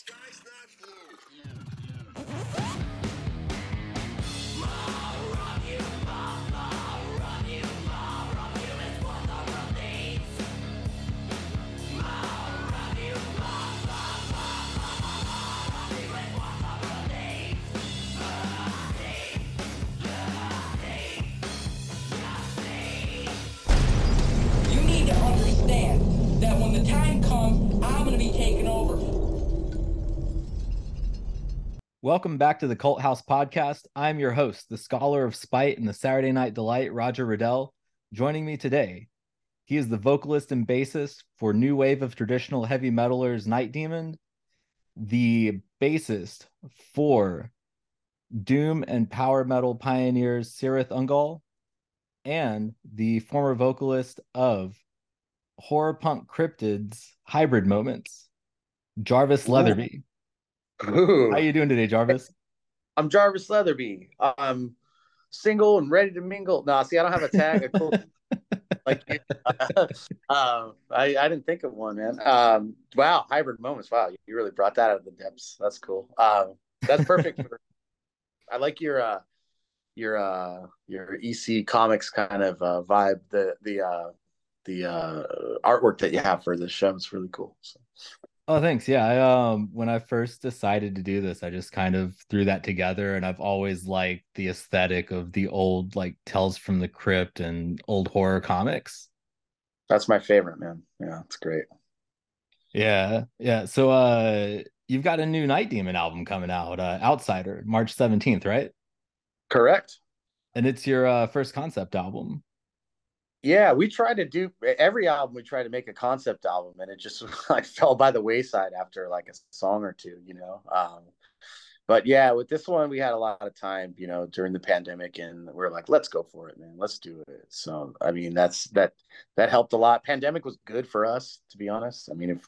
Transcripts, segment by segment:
sky's not blue. You Welcome back to the Cult House Podcast. I'm your host, the scholar of spite and the Saturday Night Delight, Roger Riddell. Joining me today, he is the vocalist and bassist for new wave of traditional heavy metalers Night Demon, the bassist for doom and power metal pioneers Cirith Ungol, and the former vocalist of horror punk cryptids Hybrid Moments, Jarvis. Leatherby. Ooh. How you doing today, Jarvis? I'm Jarvis Leatherby. I'm single and ready to mingle. No, see, I don't have a tag. Like, um, I, I didn't think of one, man. Um, wow, hybrid moments. Wow, you really brought that out of the depths. That's cool. Um, that's perfect. for, I like your uh, your uh, your EC Comics kind of uh, vibe. The the uh, the uh, artwork that you have for the show is really cool. So. Oh, thanks. Yeah, I um when I first decided to do this, I just kind of threw that together and I've always liked the aesthetic of the old like Tales from the Crypt and old horror comics. That's my favorite, man. Yeah, it's great. Yeah. Yeah. So uh you've got a new Night Demon album coming out, uh Outsider, March 17th, right? Correct. And it's your uh first concept album. Yeah, we tried to do every album. We tried to make a concept album, and it just like fell by the wayside after like a song or two, you know. Um, but yeah, with this one, we had a lot of time, you know, during the pandemic, and we are like, let's go for it, man. Let's do it. So, I mean, that's that that helped a lot. Pandemic was good for us, to be honest. I mean, if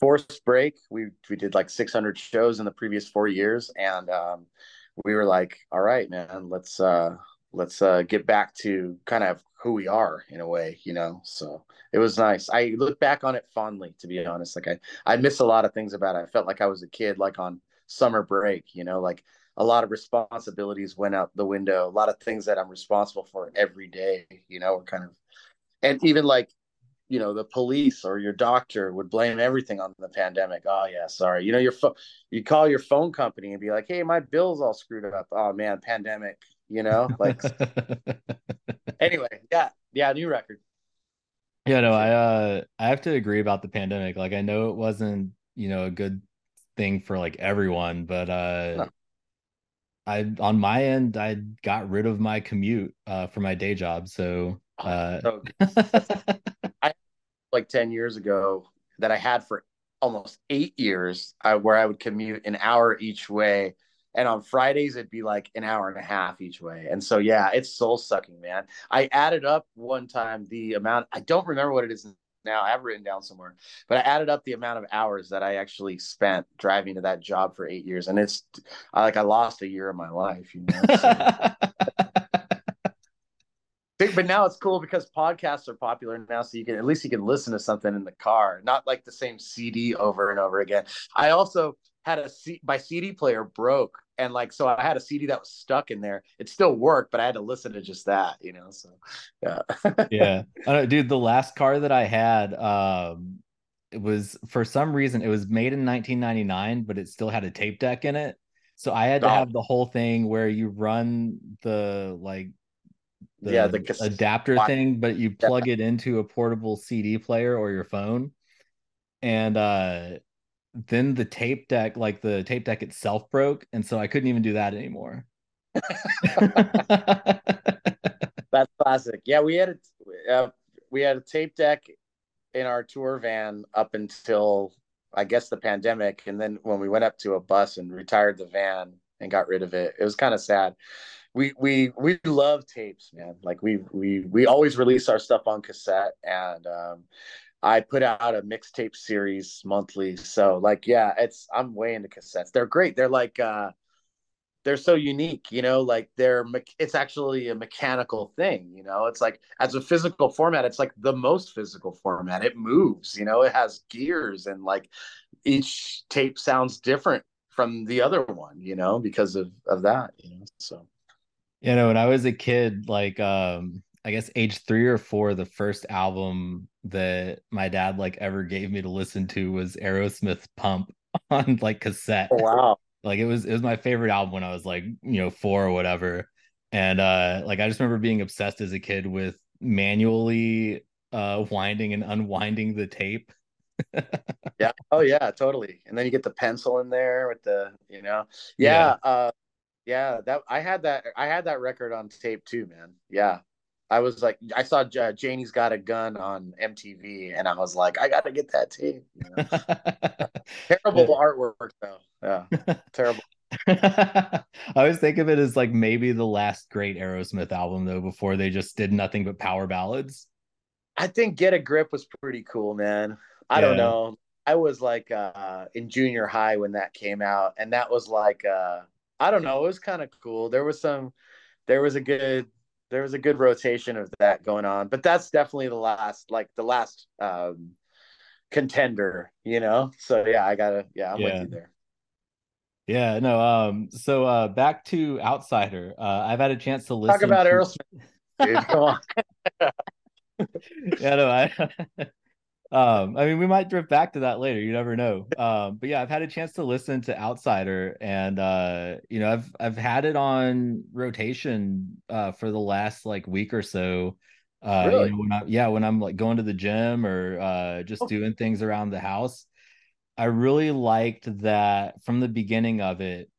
forced break, we we did like 600 shows in the previous four years, and um, we were like, all right, man, let's uh let's uh get back to kind of who we are in a way you know? So it was nice. I look back on it fondly to be honest. Like i i miss a lot of things about it. I felt like i was a kid like on summer break you know? Like a lot of responsibilities went out the window a lot of things that i'm responsible for every day you know? Were kind of and even like you know the police or your doctor would blame everything on the pandemic. Oh yeah sorry. You know your phone you call your phone company and be like hey my bill's all screwed up. Oh man pandemic you know like anyway yeah yeah new record Yeah, no, I uh I have to agree about the pandemic. Like I know it wasn't, you know, a good thing for like everyone, but uh No. I on my end I got rid of my commute uh for my day job. So uh so like 10 years ago that i had for almost eight years I, where i would commute an hour each way and on fridays it'd be like an hour and a half each way. And so yeah it's soul sucking man. I added up one time the amount i don't remember what it is now i have written down somewhere but i added up the amount of hours that i actually spent driving to that job for eight years and it's I- like i lost a year of my life you know so. But now it's cool because podcasts are popular now so you can at least you can listen to something in the car not like the same cd over and over again. I also had a C- my cd player broke and like so i had a cd that was stuck in there it still worked but i had to listen to just that you know so yeah yeah. Dude, the last car that I had um it was for some reason it was made in 1999, but it still had a tape deck in it. So I had to have the whole thing where you run the like the, Yeah, the adapter thing, but you plug it into a portable CD player or your phone. And uh then the tape deck, like the tape deck itself broke, and so I couldn't even do that anymore. That's classic. Yeah, we had a uh, we had a tape deck in our tour van up until I guess the pandemic, and then when we went up to a bus and retired the van and got rid of it, it was kind of sad. We we we love tapes, man. Like we we we always release our stuff on cassette, and um, I put out a mixtape series monthly. So like, yeah, it's I'm way into cassettes. They're great. They're like. uh they're so unique you know like they're it's actually a mechanical thing you know it's like as a physical format it's like the most physical format it moves you know it has gears and like each tape sounds different from the other one, you know, because of of that, you know. So you know, when I was a kid, like um I guess age three or four, the first album that my dad like ever gave me to listen to was Aerosmith Pump on like cassette. oh, wow. Like it was it was my favorite album when I was like, you know, four or whatever. And uh like I just remember being obsessed as a kid with manually uh winding and unwinding the tape. yeah. Oh yeah, totally. And then you get the pencil in there with the, you know. Yeah, yeah. uh yeah, that I had that I had that record on tape too, man. Yeah. I was like, I saw uh, Janie's Got a Gun on MTV, and I was like, I got to get that tape. You know? terrible artwork, though. Yeah, terrible. I always think of it as like maybe the last great Aerosmith album, though, before they just did nothing but power ballads. I think Get a Grip was pretty cool, man. I yeah. don't know. I was like uh, in junior high when that came out, and that was like, uh, I don't know, it was kind of cool. There was some, there was a good there was a good rotation of that going on, but that's definitely the last, like the last um, contender, you know. So yeah, I gotta, yeah, I'm yeah. with you there. Yeah, no. Um, so uh, back to Outsider. Uh, I've had a chance to listen. Talk about to... Aerosmith, dude. Come on. yeah, no, I um i mean we might drift back to that later you never know um but yeah i've had a chance to listen to outsider and uh you know i've i've had it on rotation uh for the last like week or so uh really? you know, when I, yeah when i'm like going to the gym or uh just oh. doing things around the house i really liked that from the beginning of it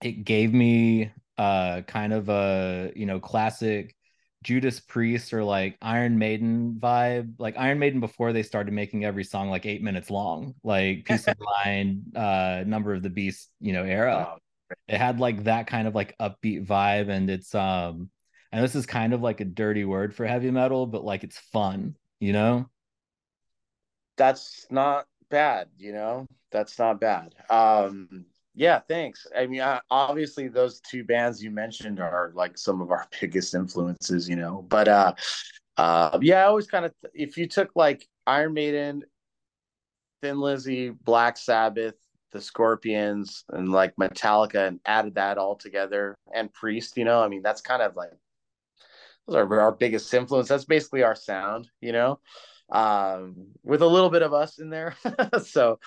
it gave me uh kind of a you know classic Judas Priest or like Iron Maiden vibe, like Iron Maiden before they started making every song like eight minutes long, like Piece of Mind, uh, Number of the Beast, you know, era. It had like that kind of like upbeat vibe, and it's um, and this is kind of like a dirty word for heavy metal, but like it's fun, you know. That's not bad, you know. That's not bad. Um, yeah, thanks. I mean, obviously those two bands you mentioned are like some of our biggest influences, you know. But uh uh yeah, I always kind of if you took like Iron Maiden, Thin Lizzy, Black Sabbath, the Scorpions, and like Metallica and added that all together and Priest, you know, I mean, that's kind of like those are our biggest influence. That's basically our sound, you know, um, with a little bit of us in there. so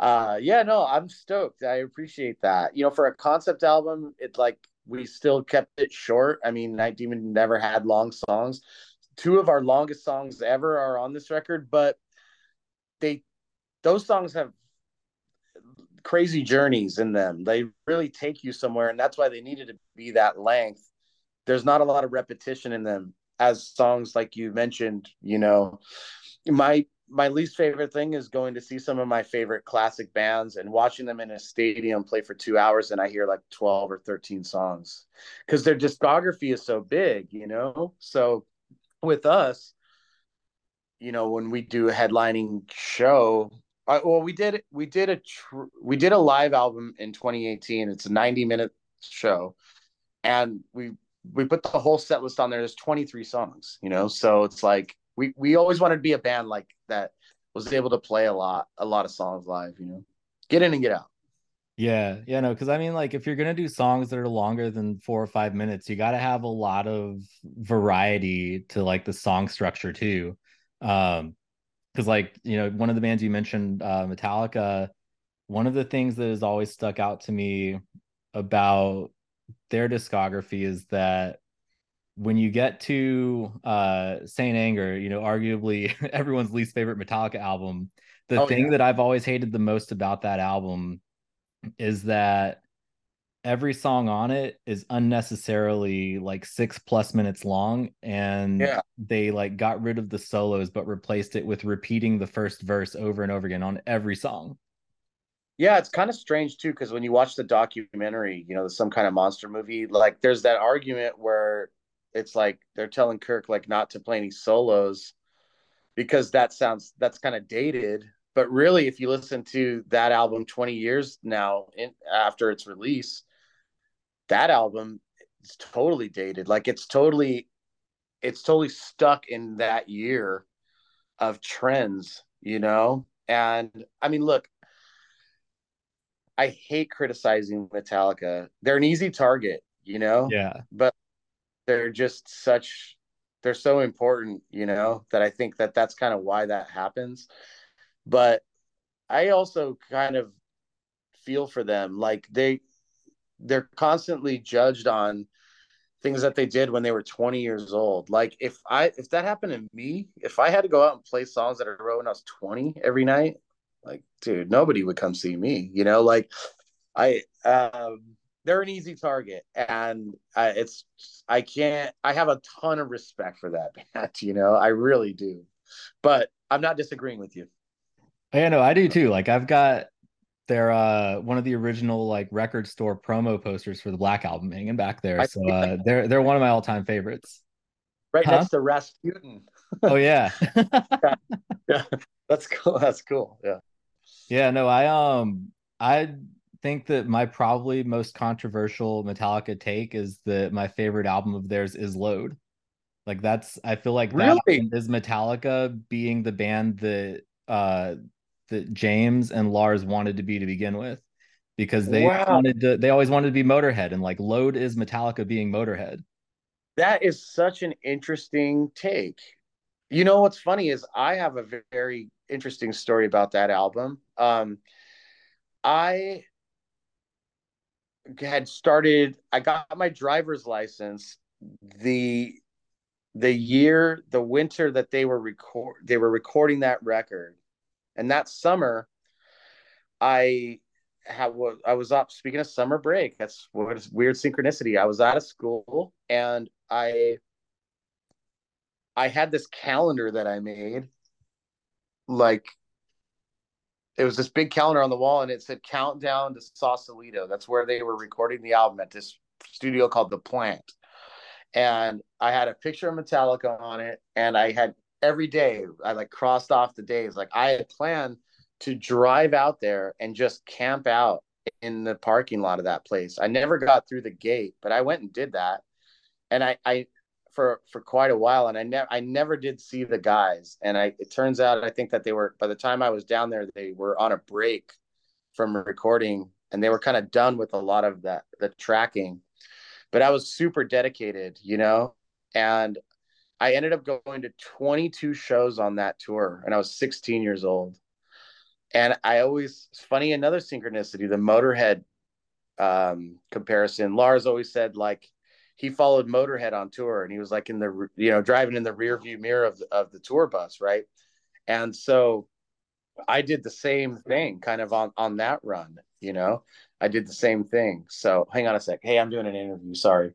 uh yeah no i'm stoked. I appreciate that. You know for a concept album it like we still kept it short. I mean night demon never had long songs. Two of our longest songs ever are on this record but they those songs have crazy journeys in them. They really take you somewhere and that's why they needed to be that length. There's not a lot of repetition in them as songs like you mentioned you know my my least favorite thing is going to see some of my favorite classic bands and watching them in a stadium play for two hours and I hear like 12 or 13 songs because their discography is so big, you know? So with us, you know, when we do a headlining show, uh, well, we did we did a tr- we did a live album in 2018. It's a 90 minute show, and we we put the whole set list on there. There's 23 songs, you know, so it's like we we always wanted to be a band like that was able to play a lot a lot of songs live you know? Get in and get out. Yeah yeah no because i mean like if you're gonna do songs that are longer than four or five minutes you got to have a lot of variety to like the song structure too. Um because like you know one of the bands you mentioned uh metallica one of the things that has always stuck out to me about their discography is that when you get to uh Saint Anger, you know, arguably everyone's least favorite Metallica album, the oh, thing yeah. that I've always hated the most about that album is that every song on it is unnecessarily like six plus minutes long and yeah. they like got rid of the solos but replaced it with repeating the first verse over and over again on every song yeah it's kind of strange too because when you watch the documentary you know some kind of monster movie like there's that argument where it's like they're telling Kirk like not to play any solos because that sounds that's kind of dated. But really, if you listen to that album 20 years now in, after its release, that album is totally dated. Like it's totally it's totally stuck in that year of trends, you know? And I mean, look, I hate criticizing Metallica. They're an easy target, you know. Yeah. But they're just such they're so important, you know, that I think that that's kind of why that happens. But I also kind of feel for them like they they're constantly judged on things that they did when they were 20 years old. Like if I if that happened to me, if I had to go out and play songs that I wrote when I was 20 every night, like dude, nobody would come see me, you know, like I um they're an easy target and I, it's I can't I have a ton of respect for that band, you know. I really do. But I'm not disagreeing with you. Yeah, no, I do too. Like I've got their uh one of the original like record store promo posters for the Black album hanging back there. So uh they're they're one of my all-time favorites. Right Huh? next to Rasputin. Oh yeah. Yeah. That's cool. That's cool. Yeah. Yeah, no, I um I think that my probably most controversial Metallica take is that my favorite album of theirs is Load. Like that's I feel like that Really? is Metallica being the band that uh that James and Lars wanted to be to begin with because they Wow. wanted to they always wanted to be Motorhead and like Load is Metallica being Motorhead. That is such an interesting take. You know what's funny is I have a very interesting story about that album. Um, I had started. I got my driver's license the the year, the winter that they were record they were recording that record, and that summer, I have I was up. Speaking of summer break, that's what is weird synchronicity. I was out of school and I I had this calendar that I made. Like it was this big calendar on the wall and it said countdown to Sausalito. That's where they were recording the album at this studio called The Plant. And I had a picture of Metallica on it and I had every day I like crossed off the days. Like I had planned to drive out there and just camp out in the parking lot of that place. I never got through the gate, but I went and did that. And I, I for for quite a while, and I never I never did see the guys. And I it turns out I think that they were by the time I was down there, they were on a break from recording, and they were kind of done with a lot of that the tracking. But I was super dedicated, you know, and I ended up going to 22 shows on that tour, and I was 16 years old. And I always it's funny another synchronicity, the Motorhead um, comparison. Lars always said like he followed Motorhead on tour, and he was like in the you know driving in the rear view mirror of the, of the tour bus, right? And so I did the same thing, kind of on on that run. You know, I did the same thing. So hang on a sec. Hey, I'm doing an interview. Sorry,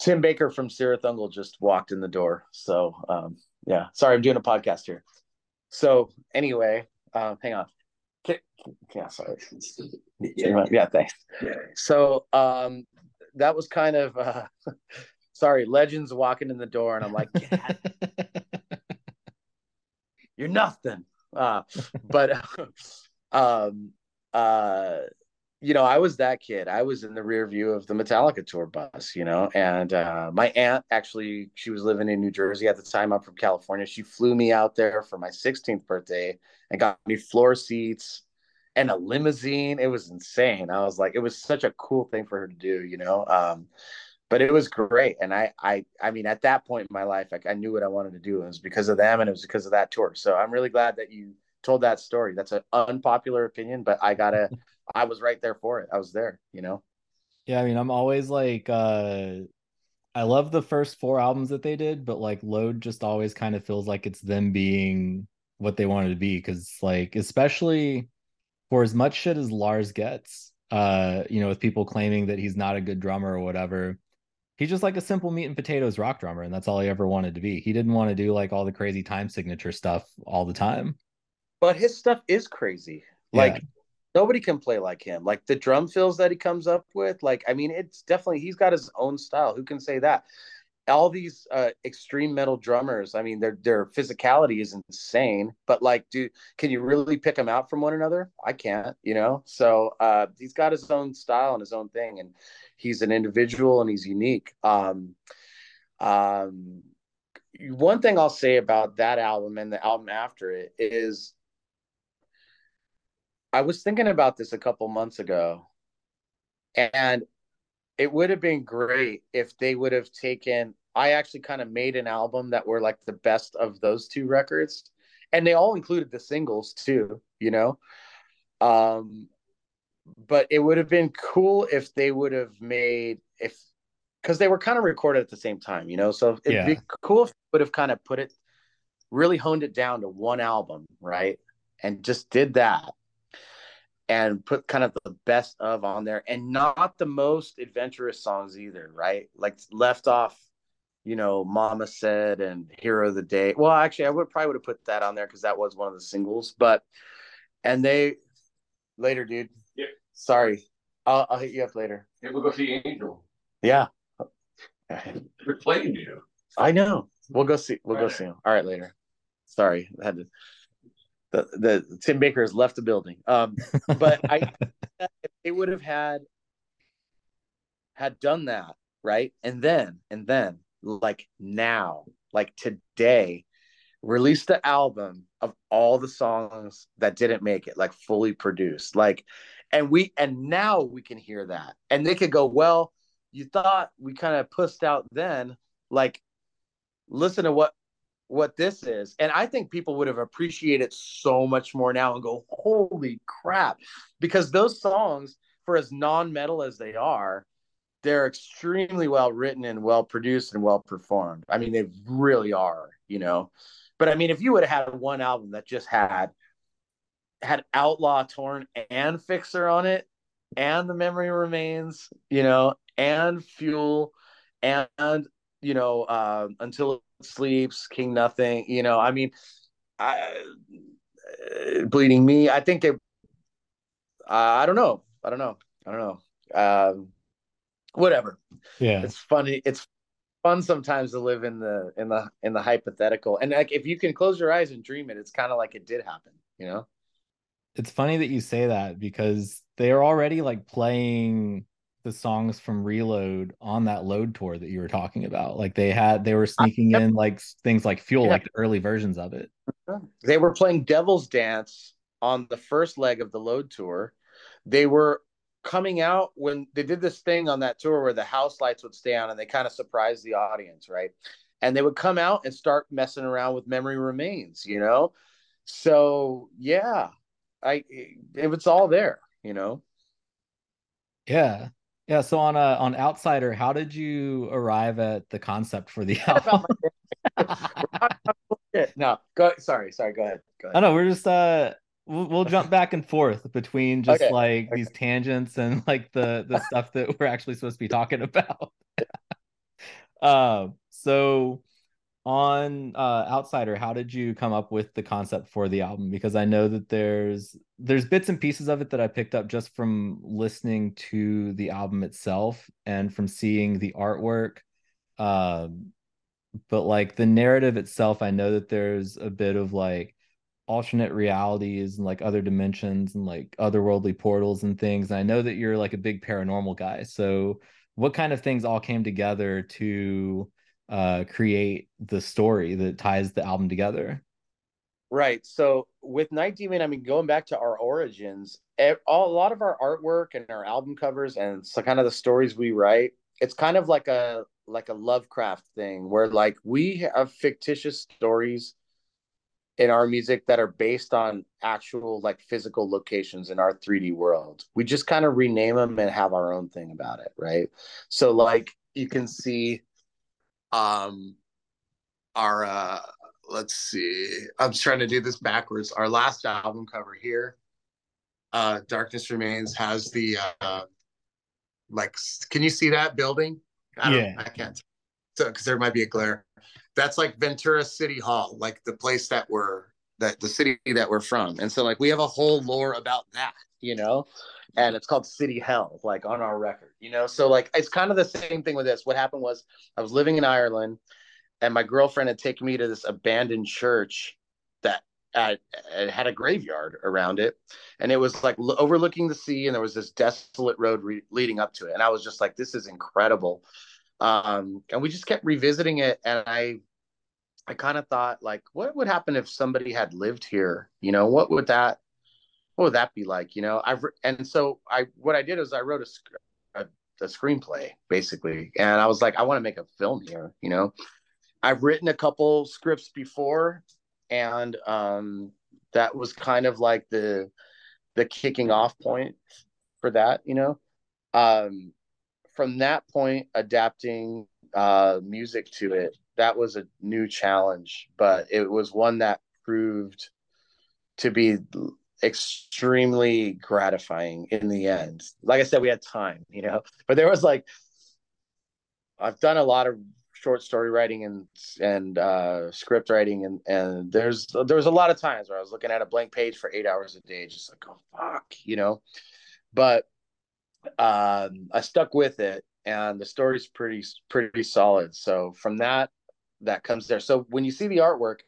Tim Baker from Cirith Ungol just walked in the door. So um, yeah, sorry, I'm doing a podcast here. So anyway, um, hang on. Yeah, sorry. Yeah, thanks. So um, that was kind of uh, sorry. Legends walking in the door, and I'm like, "Dad, you're nothing. Uh, but um, uh, you know, I was that kid. I was in the rear view of the Metallica tour bus, you know, and uh, my aunt actually, she was living in New Jersey at the time. I'm from California. She flew me out there for my 16th birthday and got me floor seats and a limousine. It was insane. I was like, it was such a cool thing for her to do, you know. Um, but it was great, and I, I, I mean, at that point in my life, like I knew what I wanted to do. It was because of them, and it was because of that tour. So I'm really glad that you told that story. That's an unpopular opinion, but I gotta, I was right there for it. I was there, you know. Yeah, I mean, I'm always like uh I love the first four albums that they did, but like Load just always kind of feels like it's them being what they wanted to be because like especially for as much shit as Lars gets, uh, you know, with people claiming that he's not a good drummer or whatever, he's just like a simple meat and potatoes rock drummer, and that's all he ever wanted to be. He didn't want to do like all the crazy time signature stuff all the time. But his stuff is crazy. Yeah. Like nobody can play like him. Like the drum fills that he comes up with, like I mean, it's definitely he's got his own style. Who can say that? All these uh, extreme metal drummers, I mean, their their physicality is insane. But like, do can you really pick them out from one another? I can't, you know. So uh, he's got his own style and his own thing, and he's an individual and he's unique. Um, um, one thing I'll say about that album and the album after it is I was thinking about this a couple months ago, and it would have been great if they would have taken. I actually kind of made an album that were like the best of those two records, and they all included the singles too. You know, um, but it would have been cool if they would have made if because they were kind of recorded at the same time. You know, so it'd Yeah. be cool if they would have kind of put it, really honed it down to one album, right, and just did that and put kind of the best of on there and not the most adventurous songs either, right? Like left off, you know, Mama Said and Hero of the Day. Well, actually, I would probably would have put that on there because that was one of the singles. But and they later, dude. Yeah. Sorry. I'll I'll hit you up later. Yeah, we'll go see Angel. Yeah. We're playing you. I know. We'll go see we'll go see him. All right, later. Sorry. I had to the, the Tim Baker has left the building. Um but I if they would have had had done that, right? And then and then like now, like today, release the album of all the songs that didn't make it, like fully produced. Like and we and now we can hear that. And they could go, well, you thought we kind of pushed out then, like listen to what what this is. And i think people would have appreciated so much more now and go holy crap. Because those songs for as non-metal as they are they're extremely well written and well produced and well performed. I mean they really are you know? But i mean if you would have had one album that just had had outlaw torn and Fixxxer on it and the memory remains you know and fuel and you know uh, until sleeps king nothing you know i mean I, uh, bleeding me i think they uh, i don't know i don't know i don't know um whatever Yeah. it's funny it's fun sometimes to live in the in the in the hypothetical and like if you can close your eyes and dream it it's kind of like it did happen you know It's funny that you say that because they're already like playing the songs from Reload on that load tour that you were talking about. Like they had they were sneaking yep. in like things like Fuel, Yeah. like the early versions of it. they were playing devil's dance on the first leg of the load tour they were coming out when they did this thing on that tour where the house lights would stay on and they kind of surprised the audience right and they would come out and start messing around with memory remains you know so yeah i it was all there you know Yeah. Yeah. So on uh on Outsider, how did you arrive at the concept for the album? no go sorry sorry go ahead go ahead. I know we're just uh we'll, we'll jump back and forth between just Okay, like okay. these tangents and like the the stuff that we're actually supposed to be talking about. um so on uh Outsider, how did you come up with the concept for the album? Because I know that there's there's bits and pieces of it that I picked up just from listening to the album itself and from seeing the artwork. Um but like the narrative itself, I know that there's a bit of like alternate realities and like other dimensions and like otherworldly portals and things. And I know that you're like a big paranormal guy. So what kind of things all came together to uh create the story that ties the album together? Right. So with Night Demon, I mean, going back to our origins, all, a lot of our artwork and our album covers and so kind of the stories we write, it's kind of like a like a Lovecraft thing where like we have fictitious stories in our music that are based on actual like physical locations in our 3D world. We just kind of rename them and have our own thing about it, right? So like you can see um our uh let's see. I'm just trying to do this backwards. Our last album cover here, uh, Darkness Remains, has the uh, like. Can you see that building? I don't, Yeah. I can't. So, because there might be a glare. That's like Ventura City Hall, like the place that we're that the city that we're from, and so like we have a whole lore about that, you know, and it's called City Hell, like on our record, you know. So like it's kind of the same thing with this. What happened was I was living in Ireland and my girlfriend had taken me to this abandoned church that had, had a graveyard around it and it was like lo- overlooking the sea and there was this desolate road re- leading up to it and i was just like this is incredible um and we just kept revisiting it and i i kind of thought like what would happen if somebody had lived here you know what would that what would that be like? You know, I've and so I what I did is I wrote a, a, a screenplay basically, and I was like, I want to make a film here. You know, I've written a couple scripts before, and um, that was kind of like the the kicking off point for that. You know, um, from that point, adapting uh, music to it that was a new challenge, but it was one that proved to be extremely gratifying in the end. Like I said, we had time, you know, but there was like, I've done a lot of short story writing and and uh, script writing, and and there's there was a lot of times where I was looking at a blank page for eight hours a day, just like oh fuck, you know. But um, I stuck with it, and the story's pretty pretty solid. So from that, that comes there. So when you see the artwork,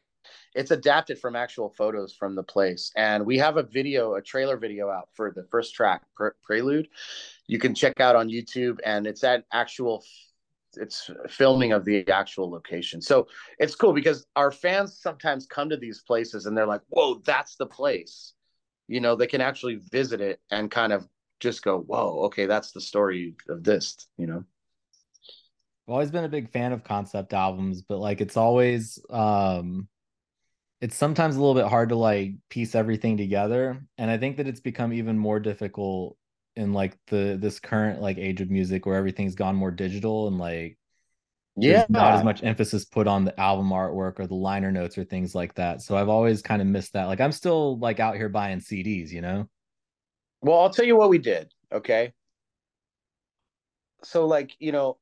it's adapted from actual photos from the place. And we have a video a trailer video out for the first track Pre- prelude. You can check out on youtube and it's at actual it's filming of the actual location. So it's cool because our fans sometimes come to these places and they're like whoa that's the place. You know they can actually visit it and kind of just go whoa okay that's the story of this you know? I've always been a big fan of concept albums, but like it's always um it's sometimes a little bit hard to like piece everything together and i think that it's become even more difficult in like the this current like age of music where everything's gone more digital and like yeah not as much emphasis put on the album artwork or the liner notes or things like that so i've always kind of missed that like i'm still like out here buying cds you know? Well i'll tell you what we did okay? So like you know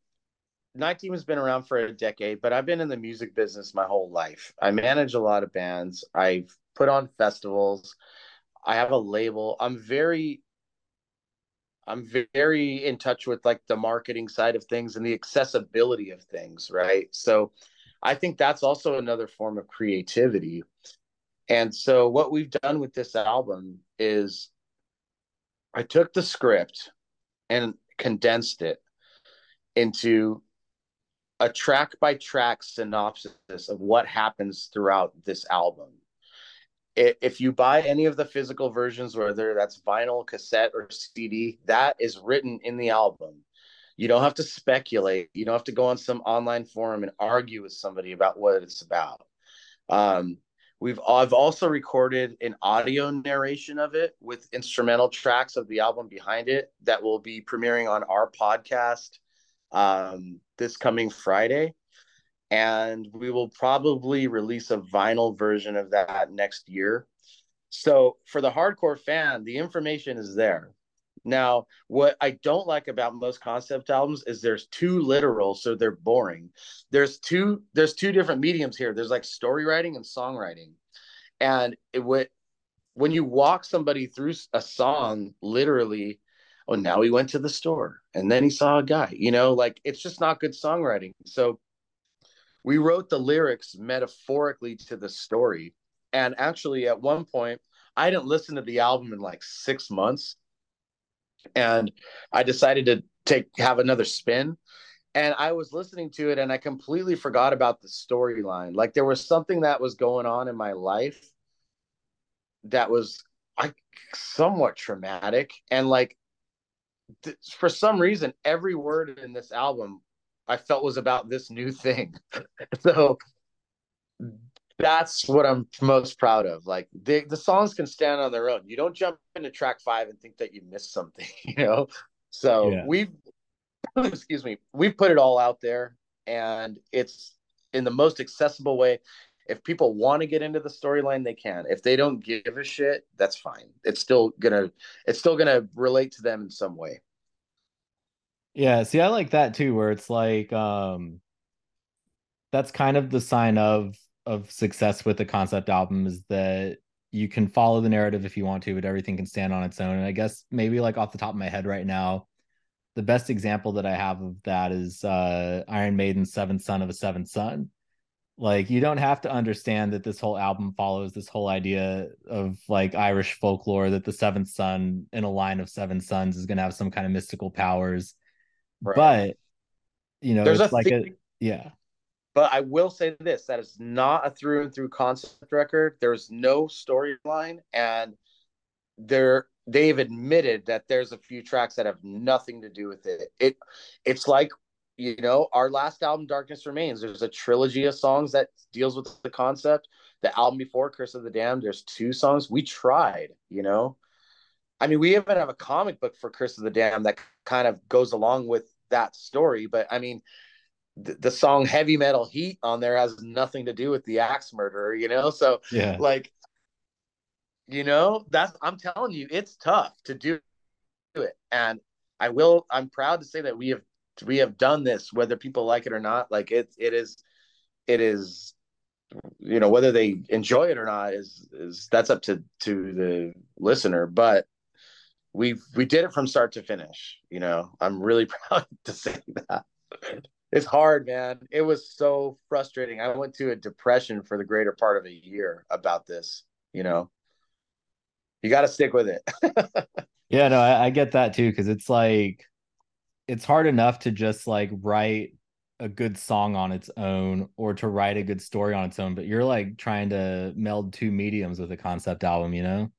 Night Demon has been around for a decade, but I've been in the music business my whole life. I manage a lot of bands. I've put on festivals. I have a label. I'm very I'm very in touch with like the marketing side of things and the accessibility of things, right? So I think that's also another form of creativity. And so what we've done with this album is I took the script and condensed it into a track by track synopsis of what happens throughout this album. If you buy any of the physical versions, whether that's vinyl, cassette, or CD, that is written in the album. You don't have to speculate. You don't have to go on some online forum and argue with somebody about what it's about. Um, we've I've also recorded an audio narration of it with instrumental tracks of the album behind it that will be premiering on our podcast um, this coming Friday. And we will probably release a vinyl version of that next year. So for the hardcore fan, the information is there. Now, what I don't like about most concept albums is there's too literal, so they're boring. There's two there's two different mediums here. There's like story writing and songwriting. And it when you walk somebody through a song literally oh now he went to the store and then he saw a guy you know like it's just not good songwriting. So we wrote the lyrics metaphorically to the story. And actually at one point i didn't listen to the album in like six months. And i decided to take have another spin. And i was listening to it and i completely forgot about the storyline. Like there was something that was going on in my life that was like somewhat traumatic. And like th- for some reason, every word in this album I felt was about this new thing. so that's what I'm most proud of. Like the the songs can stand on their own. You don't jump into track five and think that you missed something, you know. So yeah. we've excuse me, we've put it all out there, and it's in the most accessible way. If people want to get into the storyline, they can. If they don't give a shit, that's fine. It's still gonna it's still gonna relate to them in some way. Yeah, see, I like that too, where it's like um that's kind of the sign of of success with the concept album is that you can follow the narrative if you want to, but everything can stand on its own. And I guess maybe like off the top of my head right now, the best example that I have of that is uh Iron Maiden's Seventh Son of a Seventh Son like you don't have to understand that this whole album follows this whole idea of like irish folklore that the seventh son in a line of seven sons is going to have some kind of mystical powers right. but you know there's a like a yeah but i will say this that is not a through and through concept record there's no storyline and they're they've admitted that there's a few tracks that have nothing to do with it. It it's like you know our last album darkness remains there's a trilogy of songs that deals with the concept. The album before curse of the damned there's two songs. We tried you know? I mean we even have a comic book for curse of the damned that kind of goes along with that story but i mean the, the song heavy metal heat on there has nothing to do with the axe murderer you know? So Yeah. like you know that's i'm telling you it's tough to do it. And i will i'm proud to say that we have we have done this whether people like it or not like it it is it is you know whether they enjoy it or not is is that's up to to the listener but we we did it from start to finish you know? I'm really proud to say that. It's hard man. It was so frustrating. I went to a depression for the greater part of a year about this you know? You got to stick with it. Yeah, no, I, I get that too, because it's like it's hard enough to just like write a good song on its own or to write a good story on its own, but you're like trying to meld two mediums with a concept album, you know?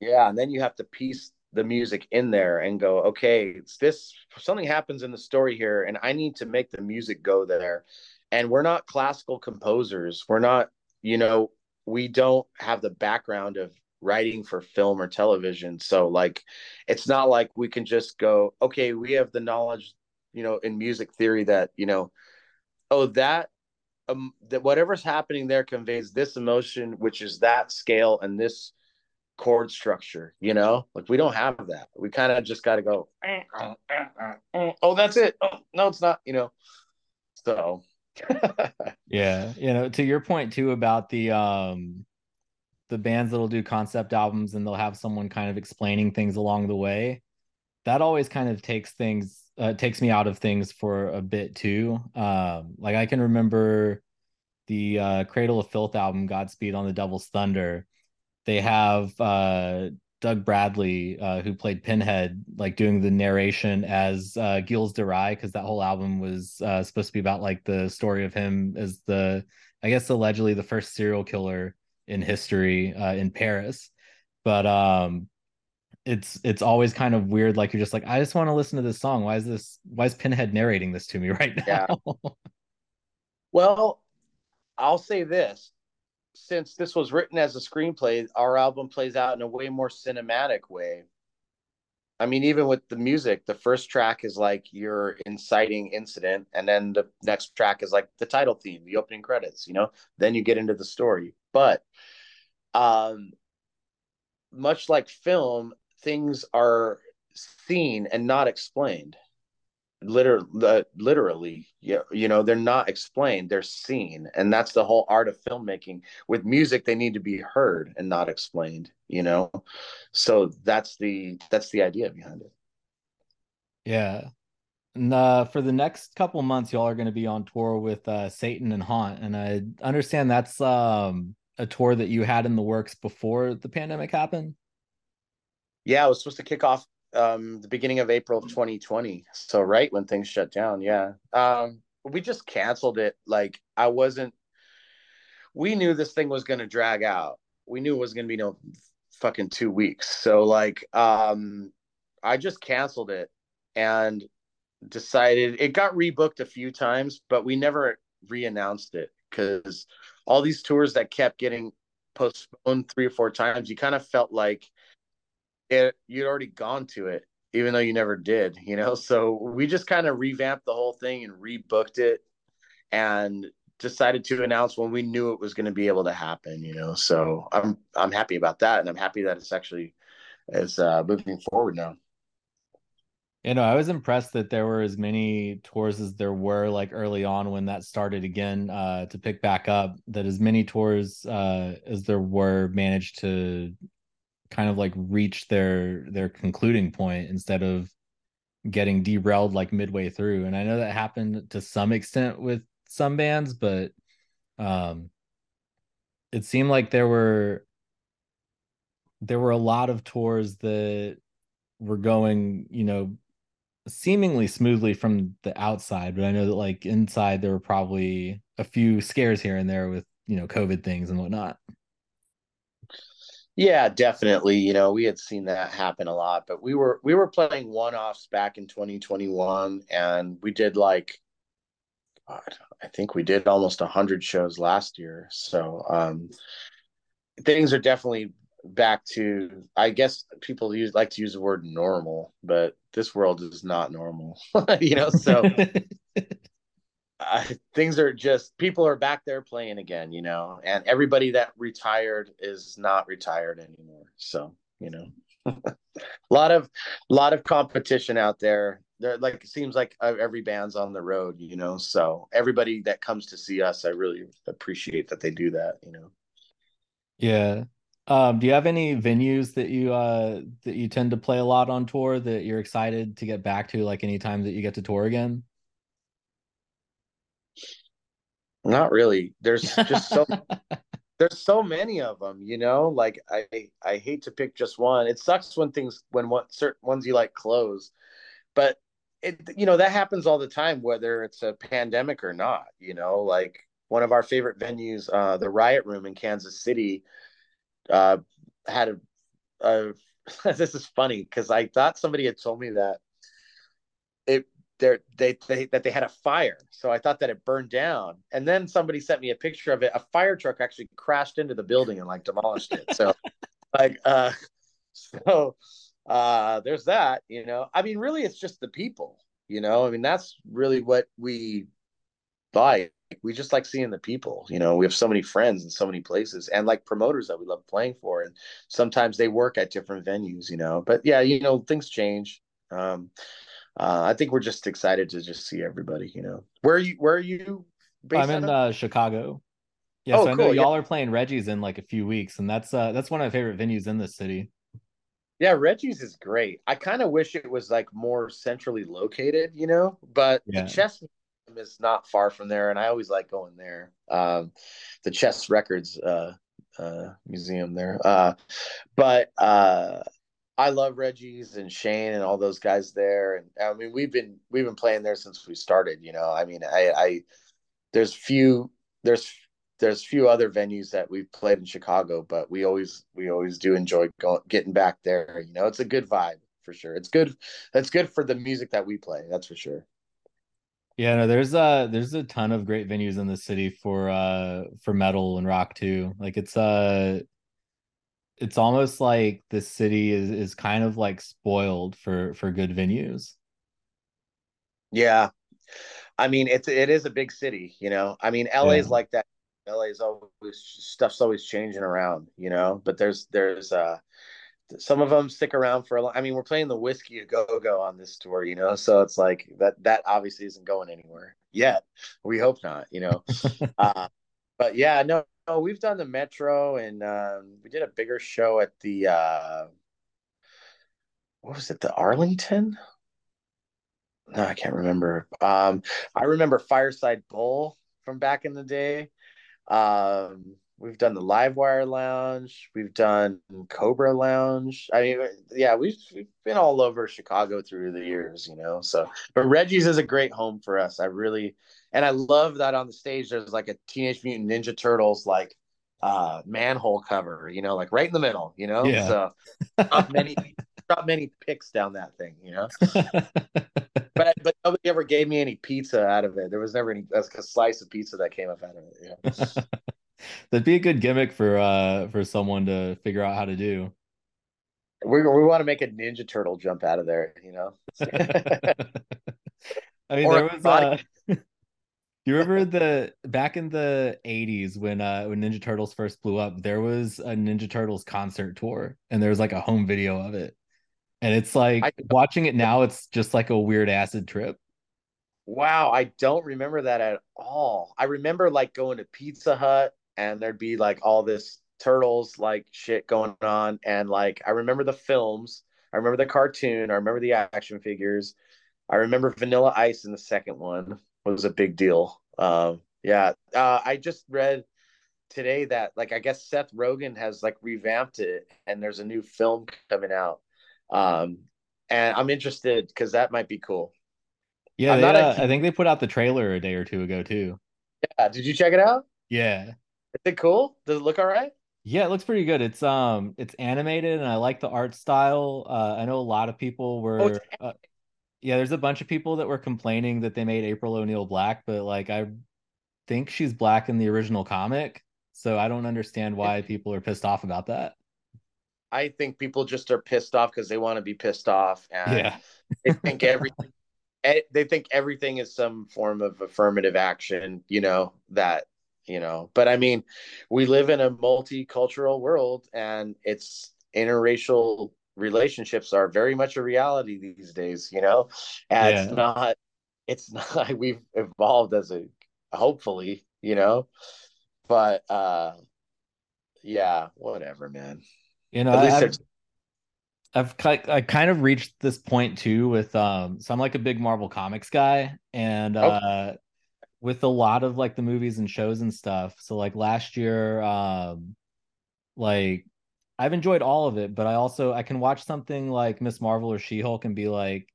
Yeah, and then you have to piece the music in there and go, okay, it's this something happens in the story here, and I need to make the music go there. And we're not classical composers. We're not, you know, we don't have the background of writing for film or television. So like it's not like we can just go, okay, we have the knowledge, you know, in music theory that, you know, oh, that um that whatever's happening there conveys this emotion, which is that scale and this chord structure, you know? Like we don't have that. We kind of just got to go, oh, that's it. Oh, no, it's not, you know. So Yeah, you know, to your point too about the um the bands that'll do concept albums and they'll have someone kind of explaining things along the way. That always kind of takes things uh, takes me out of things for a bit too. Um like I can remember the uh Cradle of Filth album Godspeed on the Devil's Thunder. They have uh Doug Bradley, uh, who played Pinhead, like doing the narration as uh, Gilles de Rais, because that whole album was uh, supposed to be about like the story of him as the, I guess, allegedly the first serial killer in history uh, in Paris. But um, it's it's always kind of weird. Like you're just like, I just want to listen to this song. Why is this? Why is Pinhead narrating this to me right now? Yeah. Well, I'll say this. Since this was written as a screenplay, our album plays out in a way more cinematic way. I mean, even with the music, the first track is like your inciting incident, and then the next track is like the title theme, the opening credits, you know, then you get into the story. But um much like film, things are seen and not explained. Literally literally yeah you know they're not explained they're seen. And that's the whole art of filmmaking. With music they need to be heard and not explained you know? So that's the that's the idea behind it. Yeah. And uh, for the next couple months, y'all are going to be on tour with uh, Satan and Haunt, and I understand that's um, a tour that you had in the works before the pandemic happened. yeah it was supposed to kick off um the beginning of april of 2020 so right when things shut down yeah. Um we just canceled it. Like i wasn't we knew this thing was going to drag out. We knew it was going to be no fucking two weeks. So like um i just canceled it and decided it got rebooked a few times but we never re-announced it because all these tours that kept getting postponed three or four times you kind of felt like it you'd already gone to it even though you never did you know? So we just kind of revamped the whole thing and rebooked it and decided to announce when we knew it was going to be able to happen you know? So i'm i'm happy about that and i'm happy that it's actually is uh moving forward now You know, I was impressed that there were as many tours as there were like early on when that started again uh, to pick back up. That as many tours uh, as there were managed to kind of like reach their their concluding point instead of getting derailed like midway through. And I know that happened to some extent with some bands, but um, it seemed like there were there were a lot of tours that were going, you know, seemingly smoothly from the outside, but I know that like inside there were probably a few scares here and there with, you know, COVID things and whatnot. Yeah, definitely. You know, we had seen that happen a lot, but we were we were playing one-offs back in 2021 and we did like God, I think we did almost 100 shows last year. So, um things are definitely back to I guess people use like to use the word normal, but this world is not normal. you know, so uh, things are just people are back there playing again, you know, and everybody that retired is not retired anymore. So, you know, a lot of a lot of competition out there. There like it seems like uh, every band's on the road, you know. So everybody that comes to see us, I really appreciate that they do that, you know. Yeah. Um, do you have any venues that you uh that you tend to play a lot on tour that you're excited to get back to like anytime that you get to tour again? Not really. There's just so there's so many of them, you know. Like I I hate to pick just one. It sucks when things when what certain ones you like close, but it you know that happens all the time, whether it's a pandemic or not. You know, like one of our favorite venues, uh, the Riot Room in Kansas City, uh, had a. a this is funny because I thought somebody had told me that it they they that they had a fire. So I thought that it burned down. And then somebody sent me a picture of it. A fire truck actually crashed into the building and like demolished it. So like uh so uh there's that, you know. I mean really it's just the people, you know. I mean that's really what we like. We just like seeing the people, you know. We have so many friends in so many places and like promoters that we love playing for and sometimes they work at different venues, you know. But yeah, you know, things change. Um uh, I think we're just excited to just see everybody. You know, where are you? Where are you? I'm in uh, Chicago. Yeah, Oh, so I know cool, yeah. y'all are playing Reggie's in like a few weeks, and that's uh that's one of my favorite venues in this city. Yeah, Reggie's is great. I kind of wish it was like more centrally located, you know, but Yeah. the chess Museum is not far from there, and I always like going there. Um, the Chess Records uh, uh, Museum there. Uh, but uh, I love Reggie's and Shane and all those guys there, and I mean we've been we've been playing there since we started. You know, I mean I, I there's few there's there's few other venues that we've played in Chicago, but we always we always do enjoy going getting back there. You know, it's a good vibe for sure. It's good. That's good for the music that we play. That's for sure. Yeah, no, there's uh there's a ton of great venues in the city for uh for metal and rock too. Like it's uh it's almost like the city is is kind of like spoiled for for good venues. Yeah, I mean it's it is a big city. You know, I mean LA's Yeah. like that. LA's always stuff's always changing around. You know, but there's there's uh some of them stick around for a long. I mean, we're playing the Whisky a Go Go on this tour, you know, so it's like that that obviously isn't going anywhere yet. We hope not, you know. uh, but yeah, no, no, we've done the Metro, and um, we did a bigger show at the uh, what was it, the Arlington? No, I can't remember. Um, I remember Fireside Bowl from back in the day. Um, we've done the Livewire Lounge. We've done Cobra Lounge. I mean, yeah, we've we've been all over Chicago through the years, you know. So, but Reggie's is a great home for us. I really, and I love that on the stage there's like a Teenage Mutant Ninja Turtles like uh manhole cover, you know, like right in the middle, you know. Yeah. So, not many, not many picks down that thing, you know. But but nobody ever gave me any pizza out of it. There was never any a slice of pizza that came up out of it. Yeah. That'd be a good gimmick for uh for someone to figure out how to do. we we want to make a Ninja Turtle jump out of there, you know. I mean, Or there was body- uh Do you remember the back in the 80s when uh when Ninja Turtles first blew up, there was a Ninja Turtles concert tour and there was like a home video of it. And it's like I- watching it now, it's just like a weird acid trip. Wow, I don't remember that at all. I remember like going to Pizza Hut and there'd be like all this turtles like shit going on and like I remember the films, I remember the cartoon, I remember the action figures. I remember Vanilla Ice in the second one was a big deal. Um yeah, uh I just read today that like I guess Seth Rogen has like revamped it and there's a new film coming out. Um and I'm interested because that might be cool. Yeah, they, uh, huge- I think they put out the trailer a day or two ago too. Yeah, did you check it out? Yeah. Is it cool? Does it look all right? Yeah, it looks pretty good. It's um it's animated and I like the art style. Uh I know a lot of people were Oh, uh, yeah, there's a bunch of people that were complaining that they made April O'Neil black, but like I think she's black in the original comic. So I don't understand why people are pissed off about that. I think people just are pissed off because they want to be pissed off, and Yeah. they think everything. eh, They think everything is some form of affirmative action, you know, that, you know, but I mean, we live in a multicultural world and it's interracial relationships are very much a reality these days, you know, and it's not, it's not, we've evolved as a, hopefully, you know, but, uh, yeah, whatever, man. You know, At least I, there's I've I kind of reached this point too with um so I'm like a big Marvel Comics guy and Okay. uh with a lot of like the movies and shows and stuff. So like last year um like I've enjoyed all of it, but I also I can watch something like Miss Marvel or She-Hulk and be like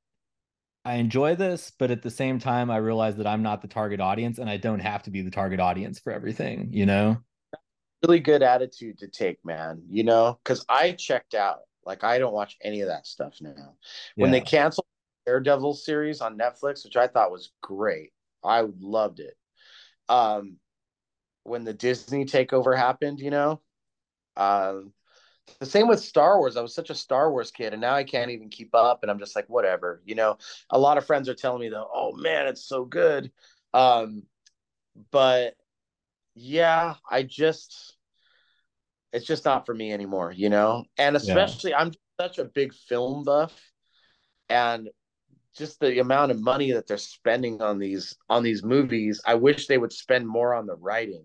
I enjoy this, but at the same time I realize that I'm not the target audience and I don't have to be the target audience for everything, you know? really good attitude to take, man. You know, because I checked out. Like I don't watch any of that stuff now. When they canceled Daredevil series on Netflix, which I thought was great, I loved it. Um, when the Disney takeover happened, you know, um, the same with Star Wars. I was such a Star Wars kid, and now I can't even keep up. And I'm just like, whatever. You know, a lot of friends are telling me though, oh man, it's so good. Um, but yeah, I just it's just not for me anymore, you know? And especially I'm such a big film buff and just the amount of money that they're spending on these on these movies, I wish they would spend more on the writing.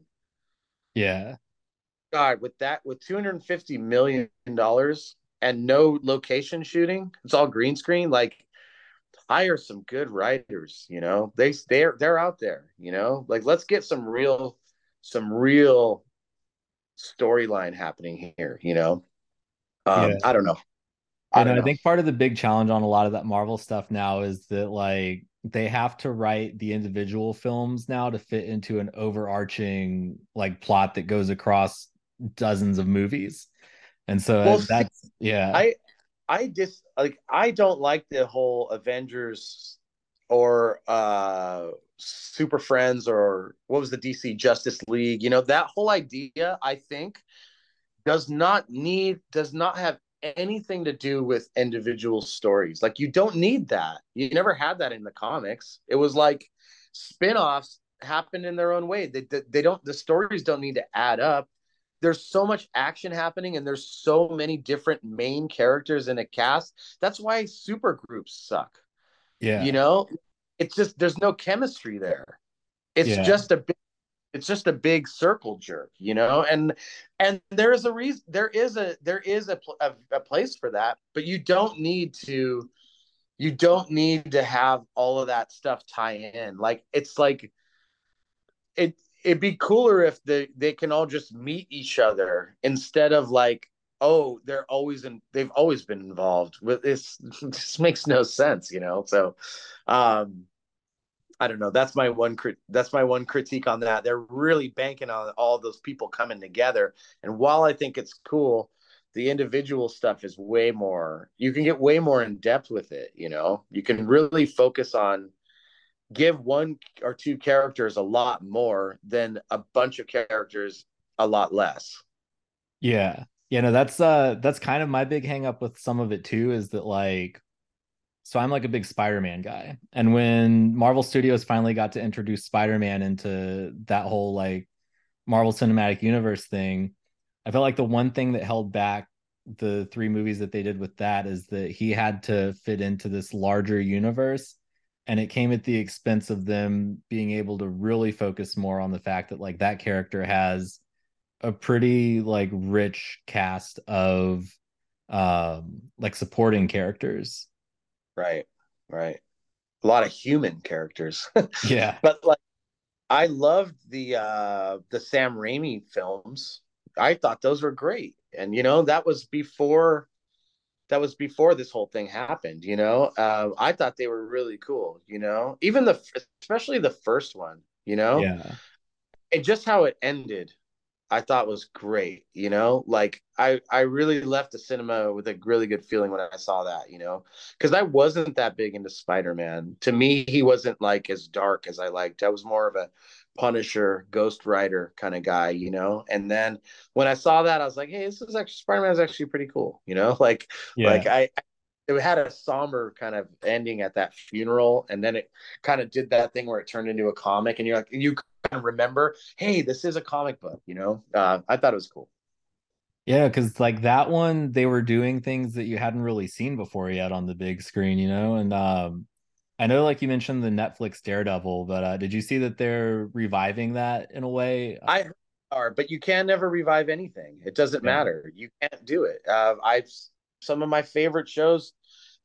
Yeah. God, with that with 250 million dollars and no location shooting, it's all green screen, like hire some good writers, you know. They they're they're out there, you know. Like let's get some real some real storyline happening here, you know. Um Yeah. I don't know. I And I think part of the big challenge on a lot of that Marvel stuff now is that like they have to write the individual films now to fit into an overarching like plot that goes across dozens of movies. And so Well, that's yeah. I I just like I don't like the whole Avengers or uh Super Friends or what was the DC Justice League, you know, that whole idea I think does not need does not have anything to do with individual stories. Like you don't need that. You never had that in the comics. It was like spin-offs happened in their own way. They they, they don't the stories don't need to add up. There's so much action happening and there's so many different main characters in a cast. That's why super groups suck. yeah. You know? It's just there's no chemistry there. It's Yeah. just a big it's just a big circle jerk, you know, and and there is a reason. There is a there is a, a a place for that, but you don't need to. You don't need to have all of that stuff tie in. Like it's like it. It'd be cooler if they they can all just meet each other instead of like oh they're always in they've always been involved with this. This makes no sense, you know. So, um, I don't know. That's my one crit. That's my one critique on that. They're really banking on all those people coming together. And while I think it's cool, the individual stuff is way more. You can get way more in depth with it. You know, you can really focus on give one or two characters a lot more than a bunch of characters a lot less. Yeah. Yeah, no, that's uh that's kind of my big hang up with some of it too, is that like so I'm like a big Spider-Man guy. And when Marvel Studios finally got to introduce Spider-Man into that whole like Marvel Cinematic Universe thing, I felt like the one thing that held back the three movies that they did with that is that he had to fit into this larger universe and it came at the expense of them being able to really focus more on the fact that like that character has a pretty like rich cast of um like supporting characters Right. Right. A lot of human characters. yeah but like I loved the uh the Sam Raimi films. I thought those were great. And you know, that was before that was before this whole thing happened, you know. Uh, I thought they were really cool, you know. Even the especially the first one, you know. yeah And just how it ended I thought was great. You know, like I I really left the cinema with a really good feeling when I saw that. You know, because I wasn't that big into Spider Man. To me, he wasn't like as dark as I liked. I was more of a Punisher, Ghost Rider kind of guy. You know, and then when I saw that, I was like, hey, this is actually Spider Man is actually pretty cool. You know, like Yeah. like I. It had a somber kind of ending at that funeral, and then it kind of did that thing where it turned into a comic, and you're like, you of remember, hey, this is a comic book, you know. Uh, I thought it was cool. Yeah, because like that one, they were doing things that you hadn't really seen before yet on the big screen, you know. And um, I know, like you mentioned, the Netflix Daredevil, but uh, did you see that they're reviving that in a way? I are, but you can never revive anything. It doesn't Yeah. matter. You can't do it. Uh, I've some of my favorite shows.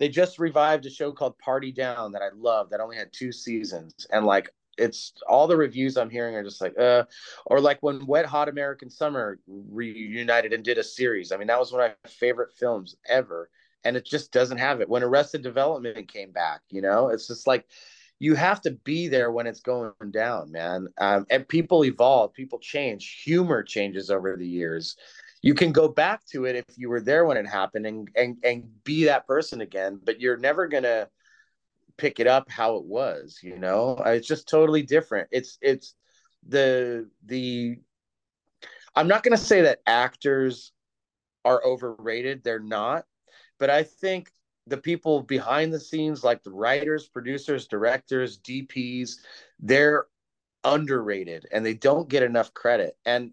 They just revived a show called Party Down that I love that only had two seasons, and like it's all the reviews I'm hearing are just like, uh, or like when Wet Hot American Summer reunited and did a series. I mean, that was one of my favorite films ever, and it just doesn't have it. When Arrested Development came back, you know, it's just like you have to be there when it's going down, man. Um, and people evolve, people change, humor changes over the years. You can go back to it if you were there when it happened and and and be that person again, but you're never gonna pick it up how it was. You know, uh, it's just totally different. It's it's the the. I'm not gonna say that actors are overrated. They're not, but I think the people behind the scenes, like the writers, producers, directors, DPs, they're underrated and they don't get enough credit. And